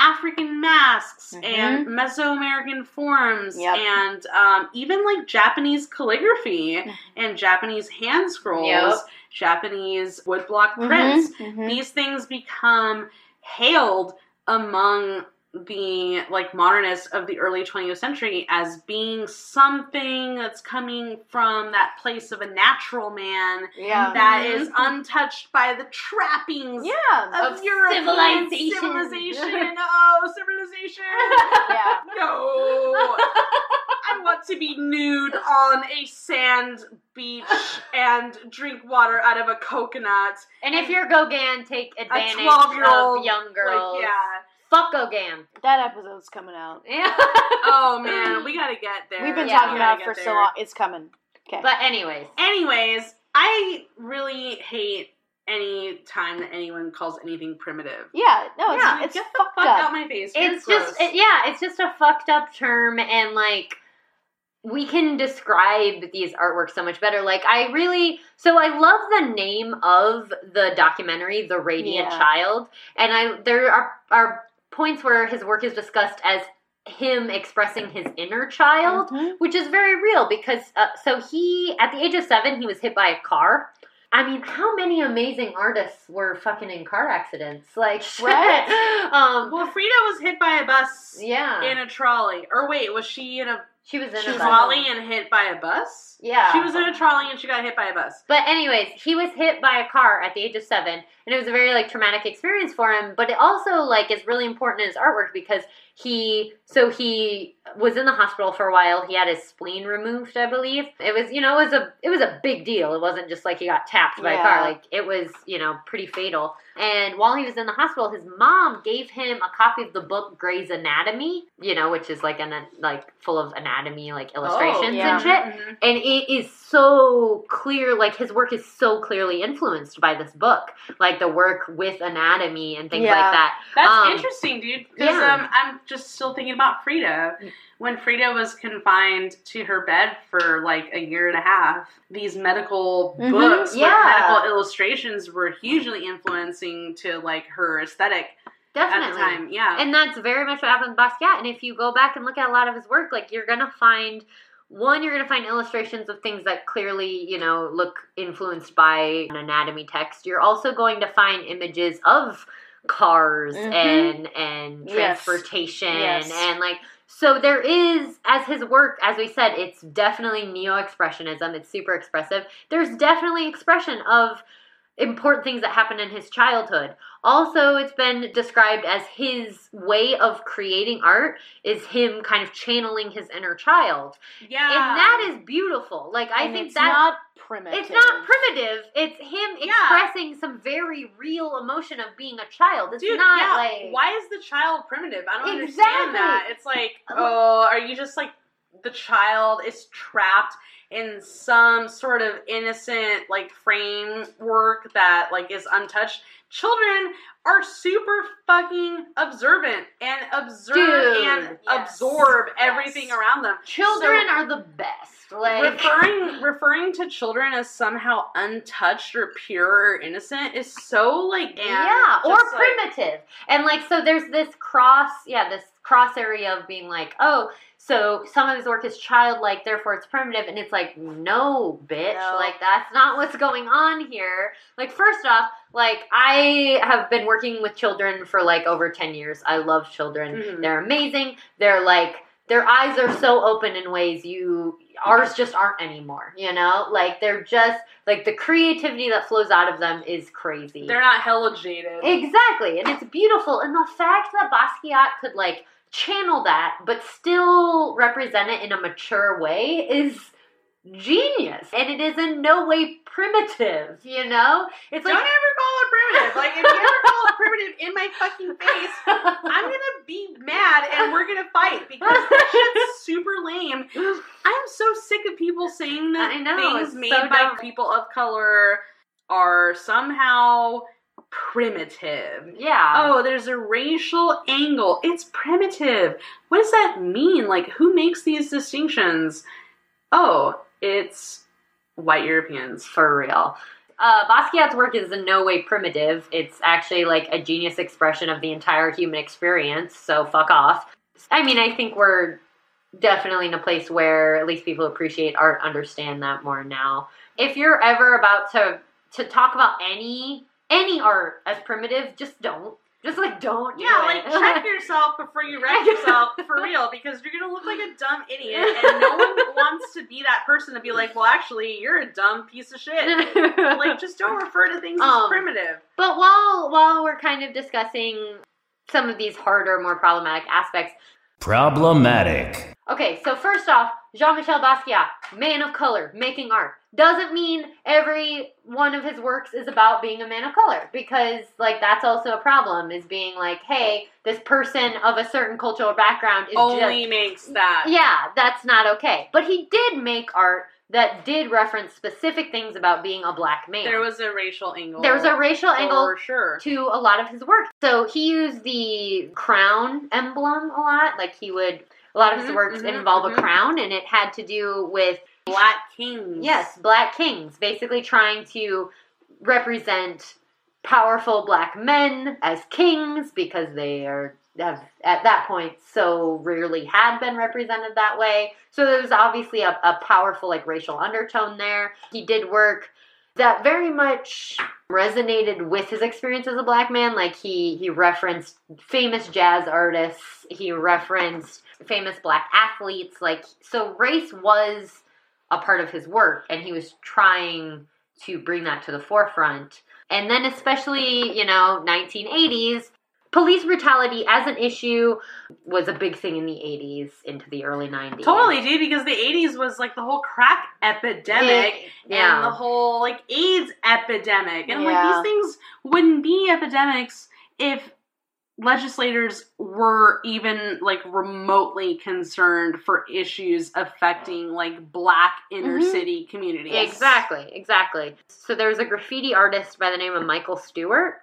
African masks Mhm. and Mesoamerican forms Yep. and um, even like Japanese calligraphy and Japanese hand scrolls, Yep. Japanese woodblock prints. mhm. These things become hailed among the like modernists of the early 20th century as being something that's coming from that place of a natural man yeah. that mm-hmm. is untouched by the trappings yeah. of, Of European civilization. civilization. oh, civilization! yeah. No, I want to be nude on a sand beach and drink water out of a coconut. And if you're Gauguin, take advantage 12-year-old, of young girls. Like, yeah. Fuck Gauguin. That episode's coming out. Yeah. Oh man, we gotta get there. We've been Yeah, talking we about it for get so long. It's coming. Okay. but anyways, Anyways, I really hate any time that anyone calls anything primitive. yeah, no, it's, yeah, it's get the fucked fuck up. out my face. You're it's just it, yeah, it's just a fucked up term, and like we can describe these artworks so much better. Like I really, so I love the name of the documentary, The Radiant Yeah. Child, and I there are are points where his work is discussed as him expressing his inner child Mhm. which is very real because uh, so he at the age of seven he was hit by a car i mean how many amazing artists were fucking in car accidents like shit. Right? um Well, Frida was hit by a bus yeah in a trolley. Or wait, was she in a she was in She a was trolley and hit by a bus? yeah She was in a trolley and she got hit by a bus. But anyways, he was hit by a car at the age of seven, and it was a very like traumatic experience for him. But it also like is really important in his artwork because he so he was in the hospital for a while. He had his spleen removed, I believe. It was you know it was a it was a big deal. It wasn't just like he got tapped by a car. Like it was you know pretty fatal. And while he was in the hospital, his mom gave him a copy of the book Gray's Anatomy, you know, which is like an like full of anatomy like illustrations yeah. and shit Mhm. and it is so clear like his work is so clearly influenced by this book like the work with anatomy and things Yeah. like that That's Um, interesting, dude. Because yeah. um, I'm just still thinking about Frida. When Frida was confined to her bed for like a year and a half, these medical Mhm. books Yeah. with medical illustrations were hugely influencing to like her aesthetic definitely at the time. Yeah. and that's very much what happened with basquiat and if you go back and look at a lot of his work like you're gonna find one you're gonna find illustrations of things that clearly you know look influenced by an anatomy text you're also going to find images of cars Mhm. and and Yes. transportation Yes. and like so there is as his work as we said it's definitely neo-expressionism. It's super expressive. There's definitely expression of important things that happened in his childhood also it's been described as his way of creating art is him kind of channeling his inner child yeah. and that is beautiful like i And think it's that not primitive. it's not primitive it's him Yeah. expressing some very real emotion of being a child it's Dude, not yeah. like why is the child primitive? I don't Exactly. understand that. It's like, uh, oh, are you just like the child is trapped in some sort of innocent like framework that like is untouched? Children are super fucking observant and observe Dude, and yes. absorb Yes. everything around them. children So- are the best like referring referring to children as somehow untouched or pure or innocent is so like yeah or like- primitive and like so there's this cross yeah this cross area of being like oh so some of his work is childlike therefore it's primitive and it's like no bitch No. like that's not what's going on here like first off like i have been working with children for like over 10 years i love children Mhm. they're amazing they're like their eyes are so open in ways you ours just aren't anymore you know like they're just like the creativity that flows out of them is crazy they're not hella jaded. Exactly, and it's beautiful. And the fact that Basquiat could like channel that, but still represent it in a mature way is genius. And it is in no way primitive. You know, it's Don't like ever call it primitive. Like if you ever call it primitive in my fucking face, I'm gonna be mad and we're gonna fight because that shit's super lame. I'm so sick of people saying that know, things made so by people of color are somehow primitive. yeah. Oh, there's a racial angle. It's primitive. What does that mean? Like, who makes these distinctions? Oh, it's white Europeans. for real. Uh, Basquiat's work is in no way primitive. It's actually like a genius expression of the entire human experience. So fuck off. I mean, I think we're definitely in a place where at least people appreciate art understand that more now. If you're ever about to to talk about any any art as primitive, just don't. Just like don't. do Yeah, it. like check yourself before you wreck yourself for real because you're gonna look like a dumb idiot and no one wants to be that person to be like, well, actually, you're a dumb piece of shit. Like, just don't refer to things as Um, primitive. But while while we're kind of discussing some of these harder, more problematic aspects, Problematic. Okay, so first off, Jean Michel Basquiat, man of color, making art. Doesn't mean every one of his works is about being a man of color because, like, that's also a problem is being like, hey, this person of a certain cultural background is Only just. makes that. Yeah, that's not okay. But he did make art that did reference specific things about being a black man. There was a racial angle. There was a racial for angle sure. to a lot of his work. So he used the crown emblem a lot. Like he would, a lot of his Mhm, works mhm, involve a crown, and it had to do with Black Kings. yes, black kings, basically trying to represent powerful black men as kings because they are have at that point so rarely had been represented that way. So there was obviously a, a powerful like racial undertone there. He did work that very much resonated with his experience as a black man. Like he he referenced famous jazz artists, he referenced famous black athletes. Like so race was a part of his work and he was trying to bring that to the forefront. And then especially, you know, 1980s, police brutality as an issue was a big thing in the 80s into the early 90s. Totally, dude, because the 80s was like the whole crack epidemic Yeah. and the whole like AIDS epidemic. And Yeah. like these things wouldn't be epidemics if legislators were even like remotely concerned for issues affecting like black inner Mhm. city communities. Exactly, exactly. So there was a graffiti artist by the name of Michael Stewart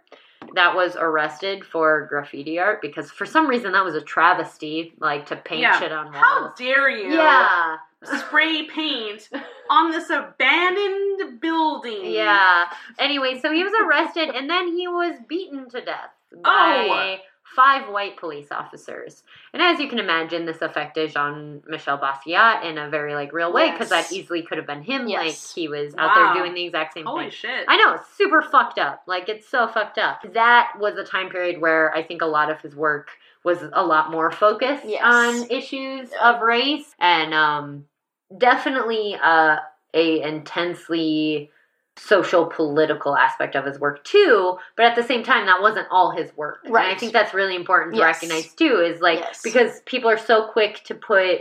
that was arrested for graffiti art because for some reason that was a travesty, like to paint Yeah. shit on walls. How dare you yeah, spray paint on this abandoned building? yeah. Anyway, so he was arrested and then he was beaten to death oh. by Oh. Five white police officers. And as you can imagine, this affected Jean Michel Basquiat in a very like real way because Yes. that easily could have been him. Yes. Like he was out there doing the exact same Holy thing. shit. I know, it's super fucked up. Like, it's so fucked up. That was a time period where I think a lot of his work was a lot more focused Yes. on issues of race and um, definitely uh, a intensely social political aspect of his work too but at the same time that wasn't all his work and i think that's really important to Yes. recognize too is like Yes. because people are so quick to put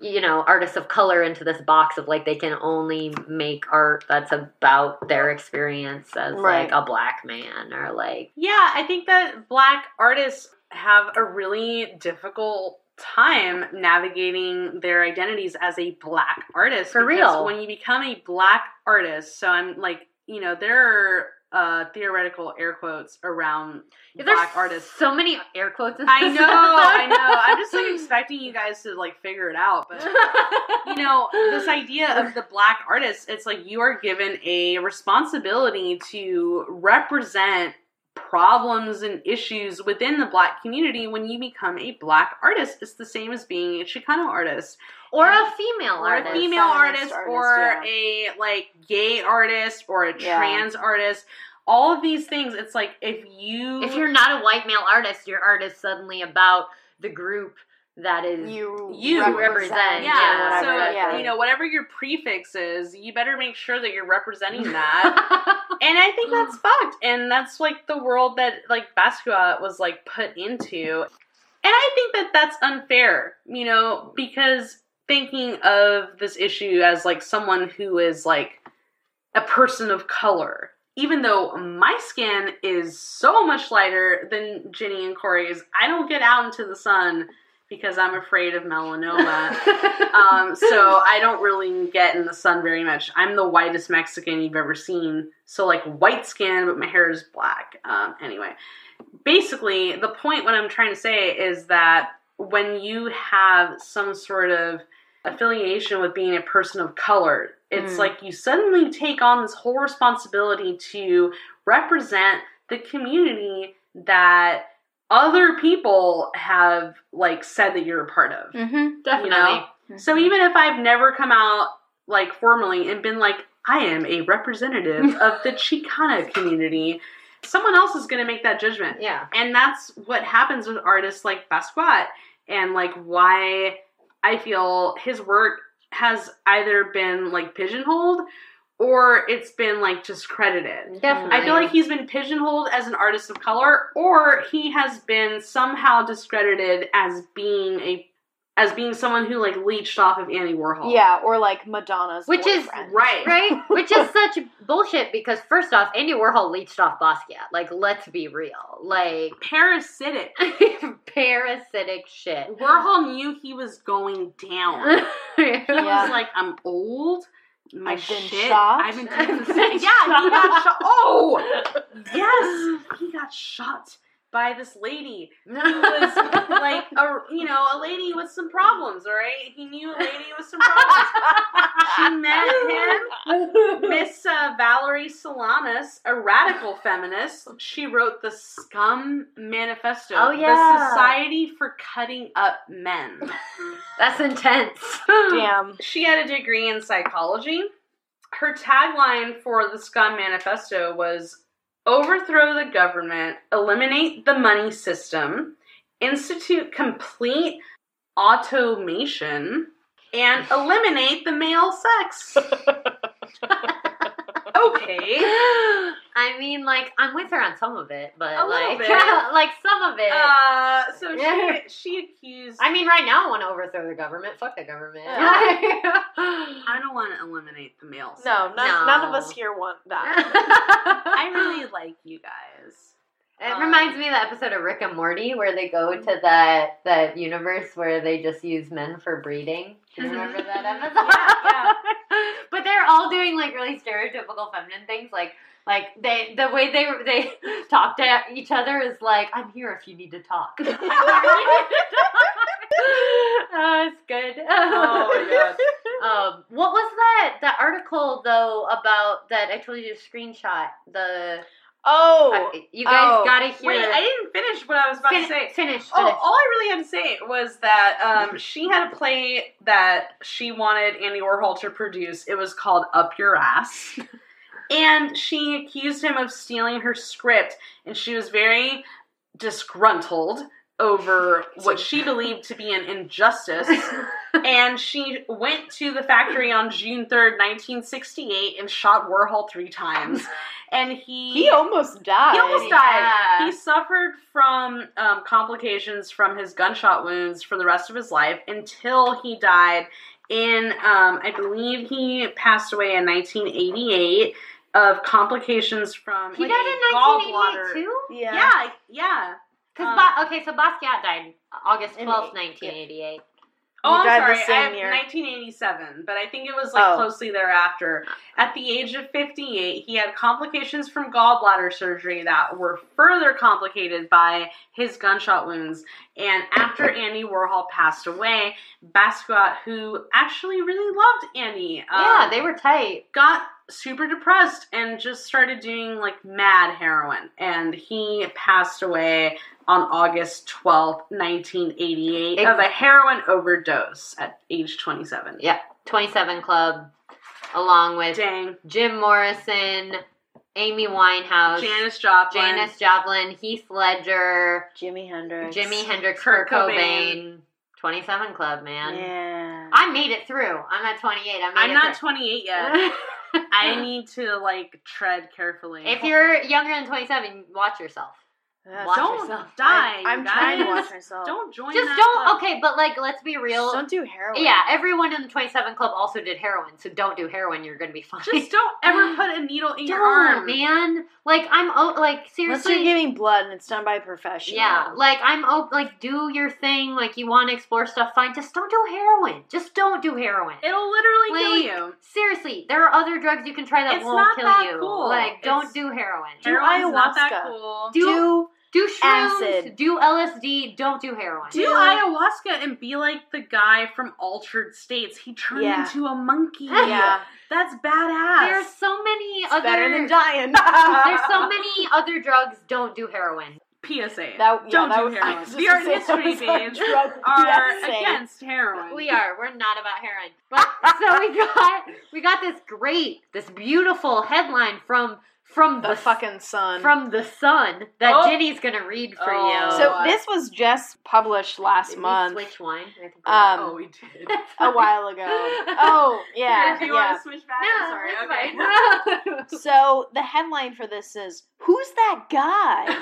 you know artists of color into this box of like they can only make art that's about their experience as Right. like a black man or like Yeah, I think that black artists have a really difficult time navigating their identities as a black artist. For real. When you become a black artist, so I'm like, you know, there are uh, theoretical air quotes around there's black artists. so many air quotes in I know, I know. I'm just like expecting you guys to like figure it out, but you know, this idea of the black artist, it's like you are given a responsibility to represent problems and issues within the black community when you become a black artist. It's the same as being a Chicano artist or a female or artist a female artist, artist, or yeah. a like gay artist or a Yeah. trans artist. All of these things, it's like if you if you're not a white male artist your art is suddenly about the group that is You, You represent, yeah, Yeah, so yeah. you know whatever your prefix is, you better make sure that you're representing that. and I think that's fucked, and that's like the world that like Basquiat was like put into, and I think that that's unfair, you know, because thinking of this issue as like someone who is like a person of color. Even though my skin is so much lighter than Jenny and Corey's, I don't get out into the sun because I'm afraid of melanoma. um, so I don't really get in the sun very much. I'm the whitest Mexican you've ever seen. So like white skin, but my hair is black. Um, anyway, basically the point what I'm trying to say is that when you have some sort of affiliation with being a person of color, it's Mm. like you suddenly take on this whole responsibility to represent the community that other people have like said that you're a part of. Mm-hmm. definitely You know? So even if I've never come out like formally and been like, I am a representative of the Chicana community, someone else is going to make that judgment. yeah And that's what happens with artists like Basquiat and like why I feel his work has either been like pigeonholed or it's been like just credited. definitely I feel like he's been pigeonholed as an artist of color, or he has been somehow discredited as being a as being someone who like leached off of Andy Warhol. Yeah, or like Madonna's Which is right. right? Which is such bullshit because first off, Andy Warhol leached off Basquiat. Like, let's be real. Like, Parasitic. parasitic shit. Warhol knew he was going down. He Yeah. was like, I'm old. My I've been shit. shot. I've been I've doing this. Yeah, he got shot. Oh, yes, he got shot by this lady who was like a you know a lady with some problems. All right, he knew a lady with some problems. she met him. Miss uh, Valerie Solanas, a radical feminist, she wrote the Scum Manifesto. Oh, yeah, The. Society for Cutting Up Men. That's intense. Damn. She had a degree in psychology. Her tagline for the Scum Manifesto was overthrow the government, eliminate the money system, institute complete automation, and eliminate the male sex. okay. I mean, like, I'm with her on some of it, but A like, bit. like some of it. Uh, so she, she accused. I mean, right now I want to overthrow the government. Fuck the government. I don't want to eliminate the males. sex. No, none, No. none of us here want that. I really like you guys. It Um, reminds me of the episode of Rick and Morty where they go to that that universe where they just use men for breeding. Do you Mhm. remember that episode? Yeah, but they're all doing like really stereotypical feminine things, like like they the way they they talk to each other is like, "I'm here if you need to talk." I'm here if you need to talk. oh, good. Oh my Um, what was that that article though about that I told you to screenshot the Oh, I- you guys oh. gotta hear Wait, I didn't finish what I was about Fin- to say. finish finish. Oh, all I really had to say was that um, she had a play that she wanted Andy Warhol to produce. It was called Up Your Ass. And she accused him of stealing her script, and she was very disgruntled over what she believed to be an injustice. and she went to the factory on June 3rd, 1968, and shot Warhol three times and he he almost died. He almost died. Yeah. He suffered from um, complications from his gunshot wounds for the rest of his life until he died in um, I believe he passed away in 1988 of complications from he like, died in 1988 too. Yeah, yeah, yeah. Because um, ba- okay, so Basquiat died August 12th, 1988. Oh, He I'm sorry. I have year. 1987, but I think it was like Oh. closely thereafter. At the age of 58, he had complications from gallbladder surgery that were further complicated by his gunshot wounds. And after Andy Warhol passed away, Basquiat, who actually really loved Andy, yeah, um, they were tight. got super depressed and just started doing like mad heroin. And he passed away on August 12th, 1988, Ex- of a heroin overdose at age 27. Yeah, twenty seven Club, along with Dang. Jim Morrison, Amy Winehouse, Janis Joplin. Janis Joplin, Heath Ledger, Jimi Hendrix. Jimi Hendrix, Kurt Kurt Cobain. Cobain. Twenty seven Club, man. Yeah. I made it through. I'm at twenty eight. I made I'm it not through. 28 yet. I need to like tread carefully. if you're younger than 27, watch yourself. That's- Watch don't yourself. die, I'm you trying to watch myself. Don't join. Just that don't. club. Okay, but like, let's be real. Just don't do heroin. Yeah, everyone in the 27 Club also did heroin, so don't do heroin. You're gonna be fine. Just don't ever put a needle in your don't, arm. man. Like I'm oh, like Unless seriously. you're giving blood and it's done by a professional. yeah, like I'm oh, like do your thing. Like you want to explore stuff, fine. Just don't do heroin. Just don't do heroin. It'll literally kill you. Seriously, there are other drugs you can try that It's won't not kill that you. cool. Like don't It's- do heroin. Do Heroin's not that ayahuasca. cool. Do Do do shrooms. acid. Do LSD. Don't do heroin. Do ayahuasca and be like the guy from Altered States. He turned Yeah. into a monkey. yeah. That's badass. There's so many It's other. better than dying. There's so many other drugs. Don't do heroin. PSA. That- yeah, Don't that do was- I heroin. was just The art gonna say, history that was a page drug are PSA. against heroin. We are. We're not about heroin. But so we got we got this great, this beautiful headline from from the the, fucking sun. from the Sun that Oh. Jenny's gonna read for Oh. you. so this was just published last Did we month, switch one. We Um, oh, we did. a while ago. Oh yeah, if you yeah. want to switch back, I'm sorry. No, Okay. that's fine. So the headline for this is Who's that guy?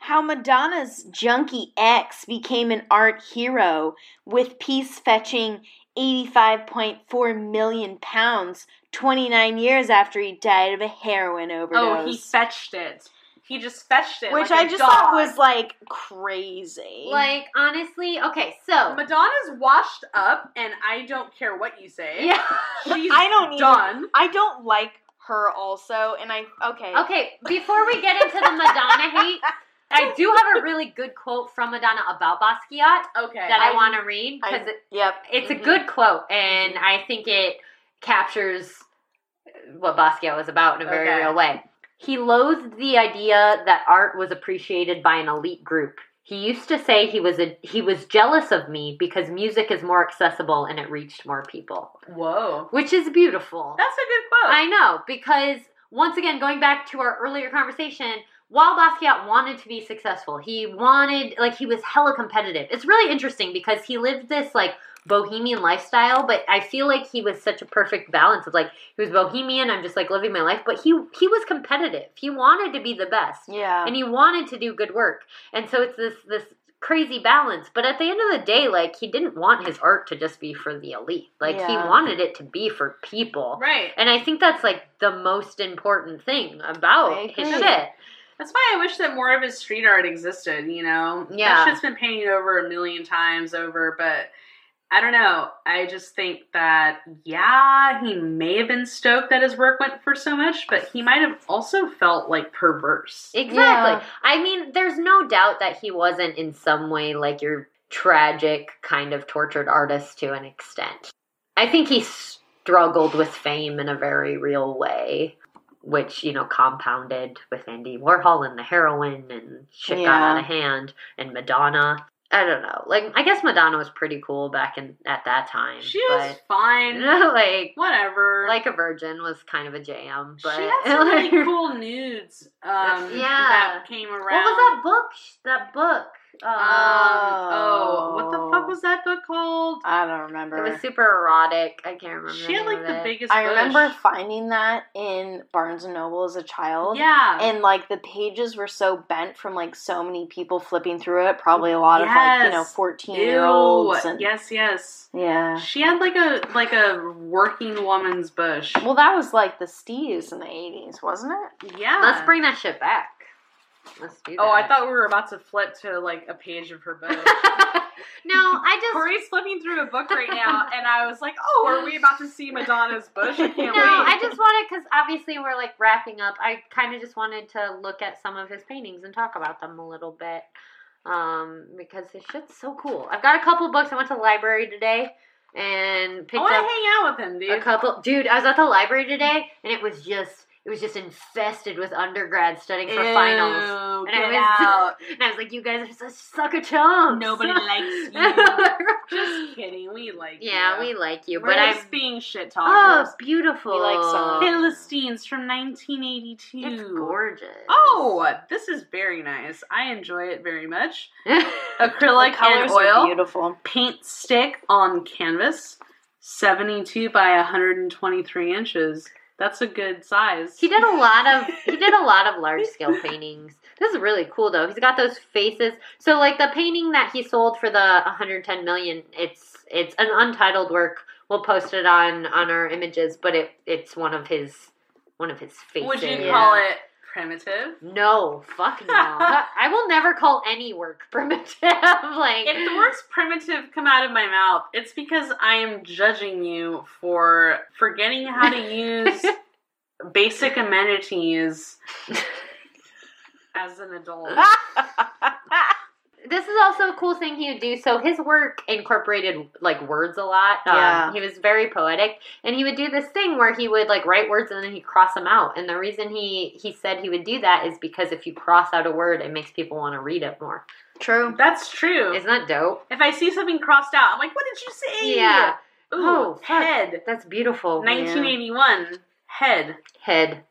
How Madonna's Junkie ex became an art hero with piece fetching 85.4 million pounds 29 years after he died of a heroin overdose. Oh, he fetched it. He just fetched it. Which like I a just dog. thought was like crazy. Like honestly, okay, so Madonna's washed up, and I don't care what you say. yeah. She's I don't either. done. I don't like her also, and I okay. Okay, before we get into the Madonna hate, I do have a really good quote from Madonna about Basquiat Okay. that I, I- want to read because I, yep. it's Mhm. a good quote, and I think it captures what Basquiat was about in a very Okay. real way. He loathed the idea that art was appreciated by an elite group. He used to say he was a he was jealous of me because music is more accessible and it reached more people, Whoa. which is beautiful. That's a good quote. I know because once again, going back to our earlier conversation, while Basquiat wanted to be successful, he wanted like he was hella competitive. It's really interesting because he lived this like bohemian lifestyle, but I feel like he was such a perfect balance of like he was bohemian, I'm just like living my life, but he he was competitive. He wanted to be the best. Yeah. And he wanted to do good work. And so it's this this crazy balance. But at the end of the day, like he didn't want his art to just be for the elite. Like he wanted it to be for people. right. And I think that's like the most important thing about his shit. That's why I wish that more of his street art existed, you know? Yeah. That shit's been painted over a million times over, but I don't know. I just think that, yeah, he may have been stoked that his work went for so much, but he might have also felt like perverse. Exactly. Yeah. I mean, there's no doubt that he wasn't in some way like your tragic kind of tortured artist to an extent. I think he struggled with fame in a very real way. Which, you know, compounded with Andy Warhol and the heroin and shit got out of hand and Madonna. I don't know. Like I guess Madonna was pretty cool back in at that time. She was fine. like Whatever. like a virgin was kind of a jam but she had some really cool nudes um, Yeah. that came around. what was that book that book um, oh, what the fuck was that book called? I don't remember. it was super erotic i can't remember She had like the it. biggest. I remember bush. finding that in Barnes and Noble as a child. Yeah. And like the pages were so bent from like so many people flipping through it. Probably a lot of like you know Yes. fourteen year olds. And Yes, yes. yeah. She had like a like a working woman's bush. Well, that was like the Steves in the eighties, wasn't it? Yeah. let's bring that shit back let's do that Oh, I thought we were about to flip to like a page of her book. no i just Corey's flipping through a book right now, and I was like, "Oh, are we about to see Madonna's bush? I can't no, wait." I just wanted because obviously we're like wrapping up. I kind of just wanted to look at some of his paintings and talk about them a little bit, um, because his shit's so cool. I've got a couple books. I went to the library today and I picked want to up hang out with him, a couple. Dude, I was at the library today and it was just it was just infested with undergrads studying for finals. And get I was out. and I was like, you guys are such sucker chumps. Nobody likes you. Just kidding. We like yeah, you. Yeah, we like you, We're but I'm just being shit talkers. oh talkers. beautiful. We like some. Philistines from 1982. It's gorgeous. Oh, this is very nice. I enjoy it very much. The Acrylic and colors are oil. beautiful. Paint stick on canvas. 72 by 123 inches. That's a good size. He did a lot of he did a lot of large scale paintings. This is really cool though. He's got those faces. So like the painting that he sold for the 110 million, it's it's an untitled work. We'll post it on on our images, but it it's one of his one of his faces. Would you Yeah. call it primitive? No, fuck no. I will never call any work primitive. like If the words primitive come out of my mouth, it's because I am judging you for forgetting how to use basic amenities as an adult. This is also a cool thing he would do. So his work incorporated like words a lot. Um, Yeah. He was very poetic, and he would do this thing where he would like write words and then he'd cross them out. And the reason he he said he would do that is because if you cross out a word, it makes people want to read it more. True. That's true. Isn't that dope? If I see something crossed out, I'm like, what did you say? Yeah. Ooh, Oh, fuck. head. That's beautiful. 1981. Head. Head.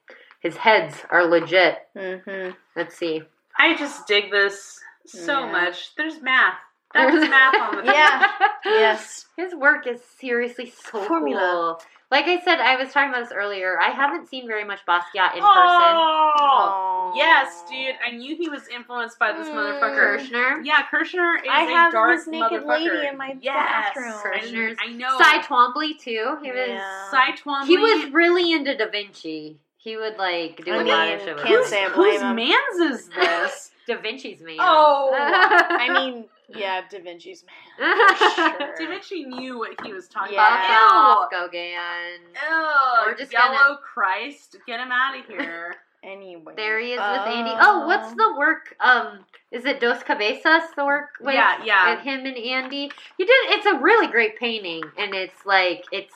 His heads are legit. Mm-hmm. Let's see. I just dig this so Yeah. much. There's math. That's There's- math on the Yeah. Yes. His work is seriously so Formula. cool. Like I said, I was talking about this earlier. I haven't seen very much Basquiat in person. Oh, Oh. yes. dude, I knew he was influenced by this Mm. motherfucker. Kirchner. Yeah, Kirchner is I a have dark this naked lady in my yes. bathroom. Kirchner's I, I know. Cy Twombly too. He was. Yeah. Cy Twombly. He was really into Da Vinci. He would like do I a lot of mean, shit with can't him. say I blame Whose him. man's is this? Da Vinci's man. Oh. I mean, yeah, Da Vinci's man. for sure. Da Vinci knew what he was talking Yeah. Fuck off, about. Gauguin. Ew. Ew. We're just Yellow gonna- Christ. Get him out of here. Anyway. There he is with Andy. Oh, what's the work? Um, is it Dos Cabezas? The work with Yeah, yeah. with him and Andy. He did. It's a really great painting, and it's like it's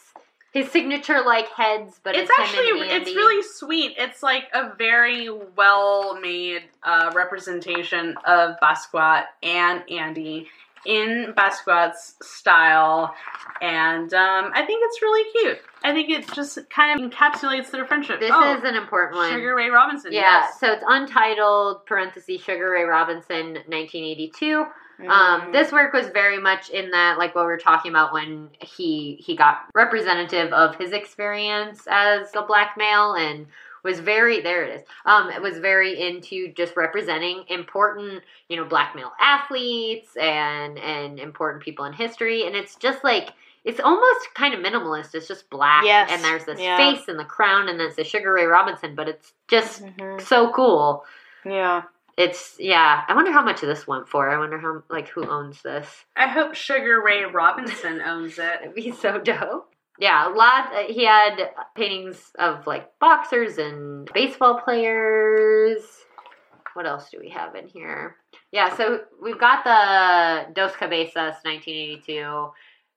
his signature like heads, but it's, it's actually it's really sweet. It's like a very well made uh, representation of Basquiat and Andy in Basquiat's style, and um, I think it's really cute. I think it just kind of encapsulates their friendship. This oh, is an important one. Sugar Ray Robinson. yeah, yes. so it's untitled parentheses Sugar Ray Robinson, 1982. Mm. Um, this work was very much in that, like what we were talking about when he he got representative of his experience as a black male and was very there it is. Um, it was very into just representing important, you know, black male athletes and and important people in history, and it's just like. It's almost kind of minimalist. It's just black, Yes, and there's this yeah. face and the crown, and then it's the Sugar Ray Robinson. But it's just Mhm. so cool. Yeah. It's yeah. I wonder how much this went for. I wonder how like who owns this. I hope Sugar Ray Robinson owns it. It'd be so dope. Yeah, a lot. uh, He had paintings of like boxers and baseball players. What else do we have in here? Yeah, so we've got the Dos Cabezas 1982.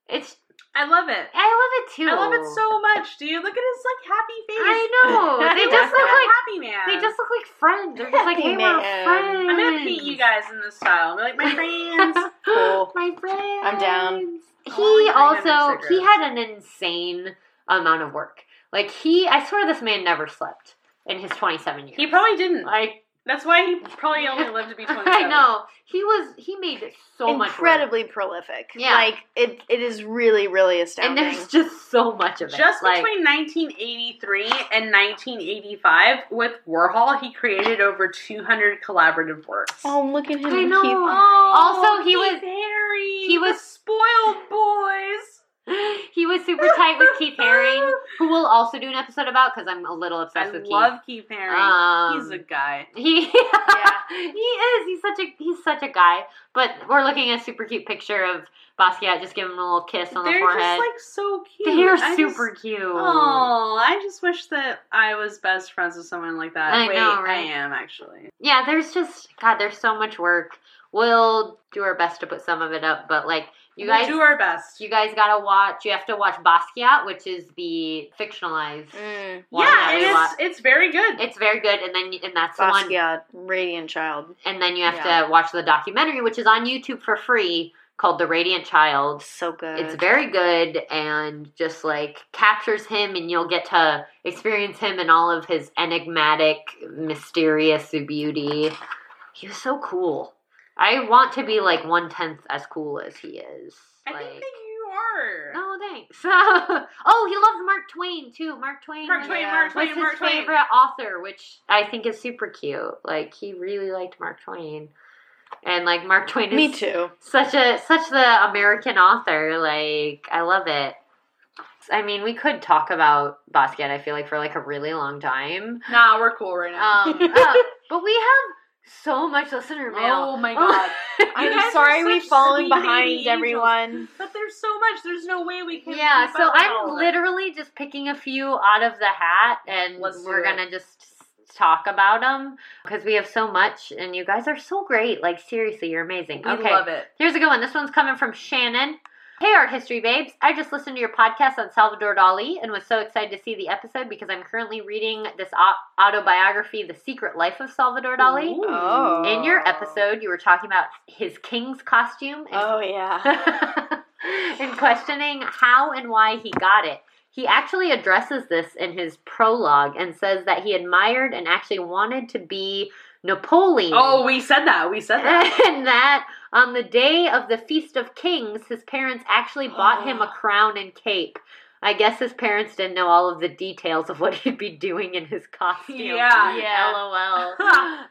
It's I love it. I love it too. I love it so much, dude. Look at his like happy face. I know. They just look like happy man. they just look like friends. They're just like, Happy hey, we're man. friends. I'm gonna paint you guys in this style. Be like my friends. Cool. My friends. I'm down. He Oh, I think I also he had an insane amount of work. Like he, I swear this man never slept in his 27 years. he probably didn't. like That's why he probably only lived to be 27. I know he was he made so much. Incredibly prolific. Yeah. Like it it is really, really and astounding. there's just so much of it. Just like, between 1983 and 1985, with Warhol, he created over 200 collaborative works. Oh, look at him. I and know. Keith. Also, he Keith was- Harry. he was- spoiled boys. he was super tight with Keith Haring, who we'll also do an episode about because I'm a little I obsessed with love Keith Haring. Um, He's a guy. He Yeah. he is. He's such a he's such a guy. But we're looking at a super cute picture of Basquiat just giving him a little kiss on the forehead. They're just like so cute. They're I super just- cute. Oh, I just wish that I was best friends with someone like that. I Wait, know, I am actually. Yeah, there's just God, there's so much work. We'll do our best to put some of it up, but like you we'll guys do our best. you guys gotta watch you have to watch Basquiat, which is the fictionalized Mm. one yeah, it's watch. it's very good. It's very good, and then and that's the one Basquiat, Radiant Child. and then you have Yeah. to watch the documentary, which is on YouTube for free, called The Radiant Child. So good. It's very good and just like captures him, and you'll get to experience him in all of his enigmatic, mysterious beauty. He was so cool. I want to be like one tenth as cool as he is. I like, think that you are. oh, thanks. oh, he loves Mark Twain too. Mark Twain. Mark Twain, Yeah. Mark was Twain, his Twain. favorite author, which I think is super cute. Like he really liked Mark Twain, and like Mark Twain is Me too. such a such the American author. Like I love it. I mean, we could talk about Basquiat. I feel like for like a really long time. Nah, we're cool right now. Um, uh, but we have so much listener mail. Oh my oh. God. I'm sorry we've fallen behind angels. everyone. But there's so much. There's no way we can. yeah, so I'm all of it. literally just picking a few out of the hat, and Let's we're gonna just talk about them because we have so much, and you guys are so great. Like seriously, you're amazing. We okay, love it. Here's a good one. This one's coming from Shannon. Hey, art history babes. I just listened to your podcast on Salvador Dali and was so excited to see the episode because I'm currently reading this autobiography, The Secret Life of Salvador Dali. Ooh. Oh. In your episode, you were talking about his king's costume and, Oh yeah. and questioning how and why he got it. He actually addresses this in his prologue and says that he admired and actually wanted to be Napoleon. Oh, we said that. We said that. and that on the day of the Feast of Kings, his parents actually bought him a crown and cape. I guess his parents didn't know all of the details of what he'd be doing in his costume. Yeah. Yeah. LOL.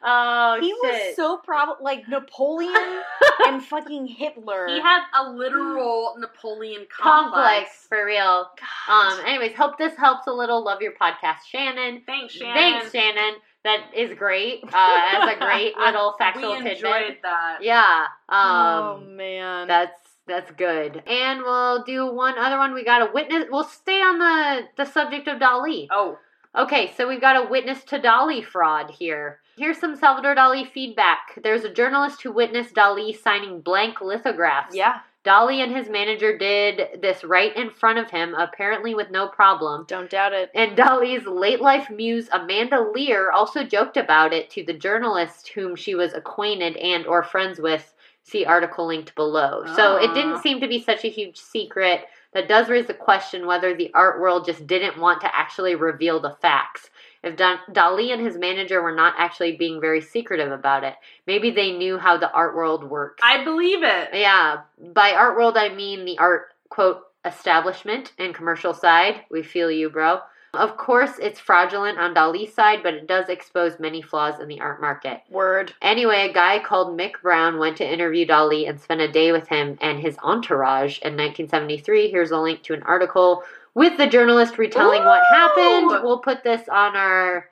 oh he shit. was so prob like Napoleon and fucking Hitler. He had a literal Napoleon complex complex. for real. Um. Anyways, hope this helps a little. Love your podcast, Shannon. Thanks, Shannon. Thanks, Shannon. That is great. Uh, as a great little factual we tidbit. enjoyed that. Yeah. oh Um. man. That's that's good. And we'll do one other one. We got a witness. We'll stay on the the subject of Dali. Oh, Okay, so we've got a witness to Dali fraud here. Here's some Salvador Dali feedback. There's a journalist who witnessed Dali signing blank lithographs. yeah. Dali and his manager did this right in front of him, apparently with no problem. Don't doubt it. And Dali's late life muse Amanda Lear also joked about it to the journalist whom she was acquainted and or friends with. See article linked below. So it didn't seem to be such a huge secret. That does raise the question whether the art world just didn't want to actually reveal the facts. If Dali and his manager were not actually being very secretive about it, maybe they knew how the art world works. I believe it. Yeah, by art world I mean the art quote establishment and commercial side. We feel you, bro. Of course, it's fraudulent on Dali's side, but it does expose many flaws in the art market. Word. Anyway, a guy called Mick Brown went to interview Dali and spent a day with him and his entourage in 1973. Here's a link to an article with the journalist retelling what happened. We'll put this on our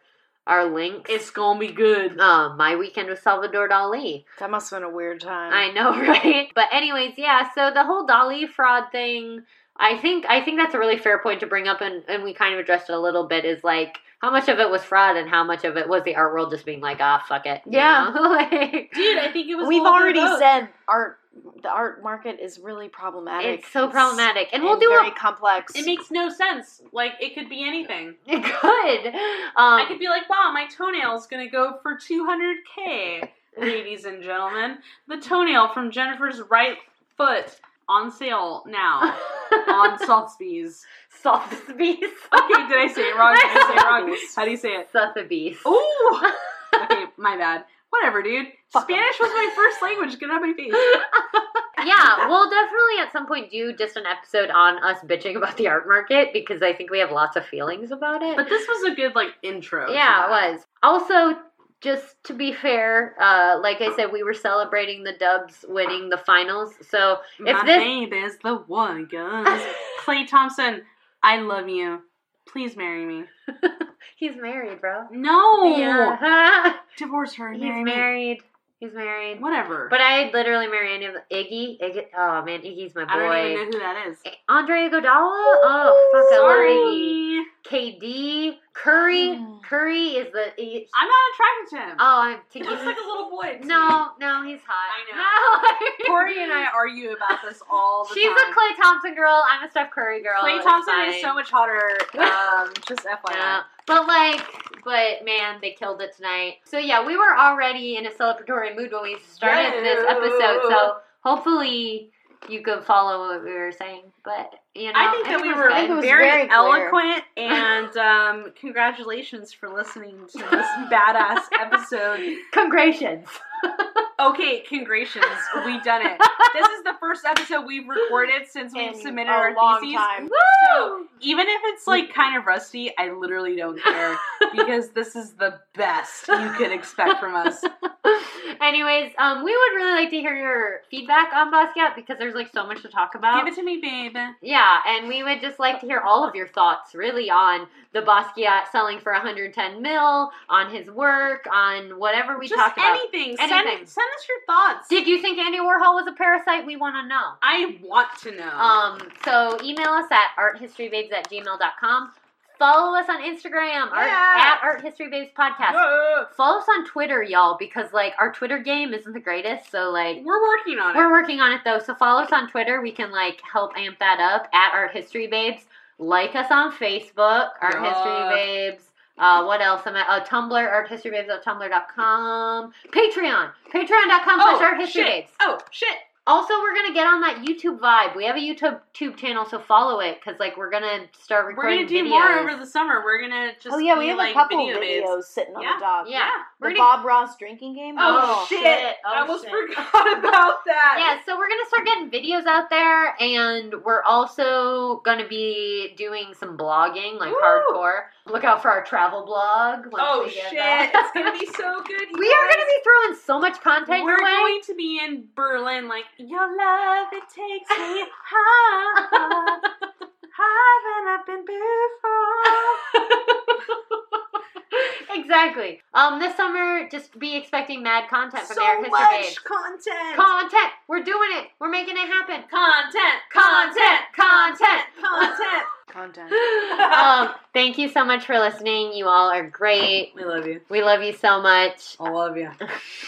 our links. It's gonna be good. um, my weekend with Salvador Dali. That must have been a weird time. I know, right? But anyways, yeah. So the whole Dali fraud thing, I think I think that's a really fair point to bring up, and and we kind of addressed it a little bit. Is like how much of it was fraud and how much of it was the art world just being like, ah, fuck it. you Yeah. know? like, Dude, I think it was. We've already said art. The art market is really problematic. it's so problematic, and we'll do very a. complex. It makes no sense. Like it could be anything. It could. Um, I could be like, wow, my toenail's gonna go for 200k, ladies and gentlemen. The toenail from Jennifer's right foot on sale now on Sotheby's. Sotheby's. Okay, did I say it wrong? Did I say it wrong? How do you say it? Sotheby's. Ooh. Okay, my bad. Whatever, dude. Fuck. Spanish was my first language. Get out of my face. yeah, we'll definitely at some point do just an episode on us bitching about the art market because I think we have lots of feelings about it. But this was a good like intro. yeah, it was. Also, just to be fair, uh, like I said, we were celebrating the Dubs winning the finals. So if my this- baby's the one, guys. Klay Thompson, I love you. Please marry me. he's married, bro. No. Yeah, Divorce her. and he's marry me. Married. He's married. Whatever. But I'd literally marry any of Iggy. Iggy. Oh man, Iggy's my boy. I don't even know who that is. Andre Iguodala. Oh fuck, I love Iggy. KD Curry. Curry is the. He, I'm not attracted to him. oh, I'm he looks like a little boy. to me. no, no, he's hot. I know. Corey and I argue about this all the She's time. She's a Klay Thompson girl. I'm a Steph Curry girl. Klay Thompson is so much hotter. Um, just FYI. Yeah. But like, but man, they killed it tonight. So yeah, we were already in a celebratory mood when we started this episode. So hopefully you could follow what we were saying. But you know, I think that we were good. think it was very, very eloquent, and um, congratulations for listening to this badass episode. Congratulations. Okay, congratulations, we done it. This is the first episode we've recorded since we've submitted our long theses. time. So even if it's like kind of rusty, I literally don't care because this is the best you could expect from us. Anyways, um, we would really like to hear your feedback on Basquiat because there's like so much to talk about. Give it to me, babe. Yeah, and we would just like to hear all of your thoughts really on the Basquiat selling for 110 mil, on his work, on whatever we Just talked about. anything. Anything. Send, send us your thoughts. Did you think Andy Warhol was a parasite? We want to know. I want to know. Um, so email us at arthistorybabes at gmail.com. Follow us on Instagram art, Yeah. at Art History Babes Podcast. Uh, Follow us on Twitter, y'all, because like our Twitter game isn't the greatest. So like we're working on it. we're working on it though. So follow us on Twitter. We can like help amp that up at Art History Babes. Like us on Facebook, Art Yeah. History Babes. Uh, what else am I? Uh, Tumblr, arthistorybabes.tumblr.com. Patreon, patreon.com slash Oh Art History! Babes. Oh shit! Also, we're gonna get on that YouTube vibe. We have a YouTube tube channel, so follow it because like we're gonna start recording. We're gonna do videos. more over the summer. We're gonna just oh yeah, we be, have like, a couple video videos babes. sitting on Yeah. the dock. Yeah, we're the gonna Bob Ross drinking game. Oh, oh, shit. shit! Oh, I almost shit. forgot about that. yeah, so we're gonna start getting videos out there, and we're also gonna be doing some blogging, like Woo! hardcore. Look out for our travel blog. Oh shit! It's gonna be so good. we are gonna be throwing so much content We're going to be in Berlin, like your love. It takes me high, higher than I've been before. exactly. Um, this summer, just be expecting mad content from so America's much Babes. content. Content. We're doing it. We're making it happen. content. Content. Content. Content. Content. um, thank you so much for listening. You all are great. we love you. We love you so much. I love you.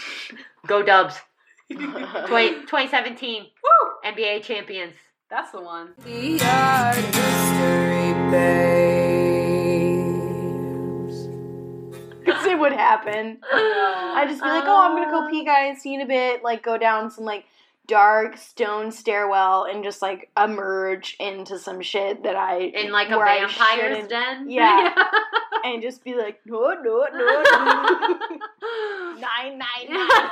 Go Dubs. 20, 2017 Woo! NBA champions. That's the one. The art history babes. It would happen. I'd just be like, oh, I'm gonna go pee, uh. guys, see you in a bit. Like, go down some like dark stone stairwell and just like emerge into some shit that I In like a vampire's den. Yeah. and just be like, no, no, no, no. nine, nine, nine.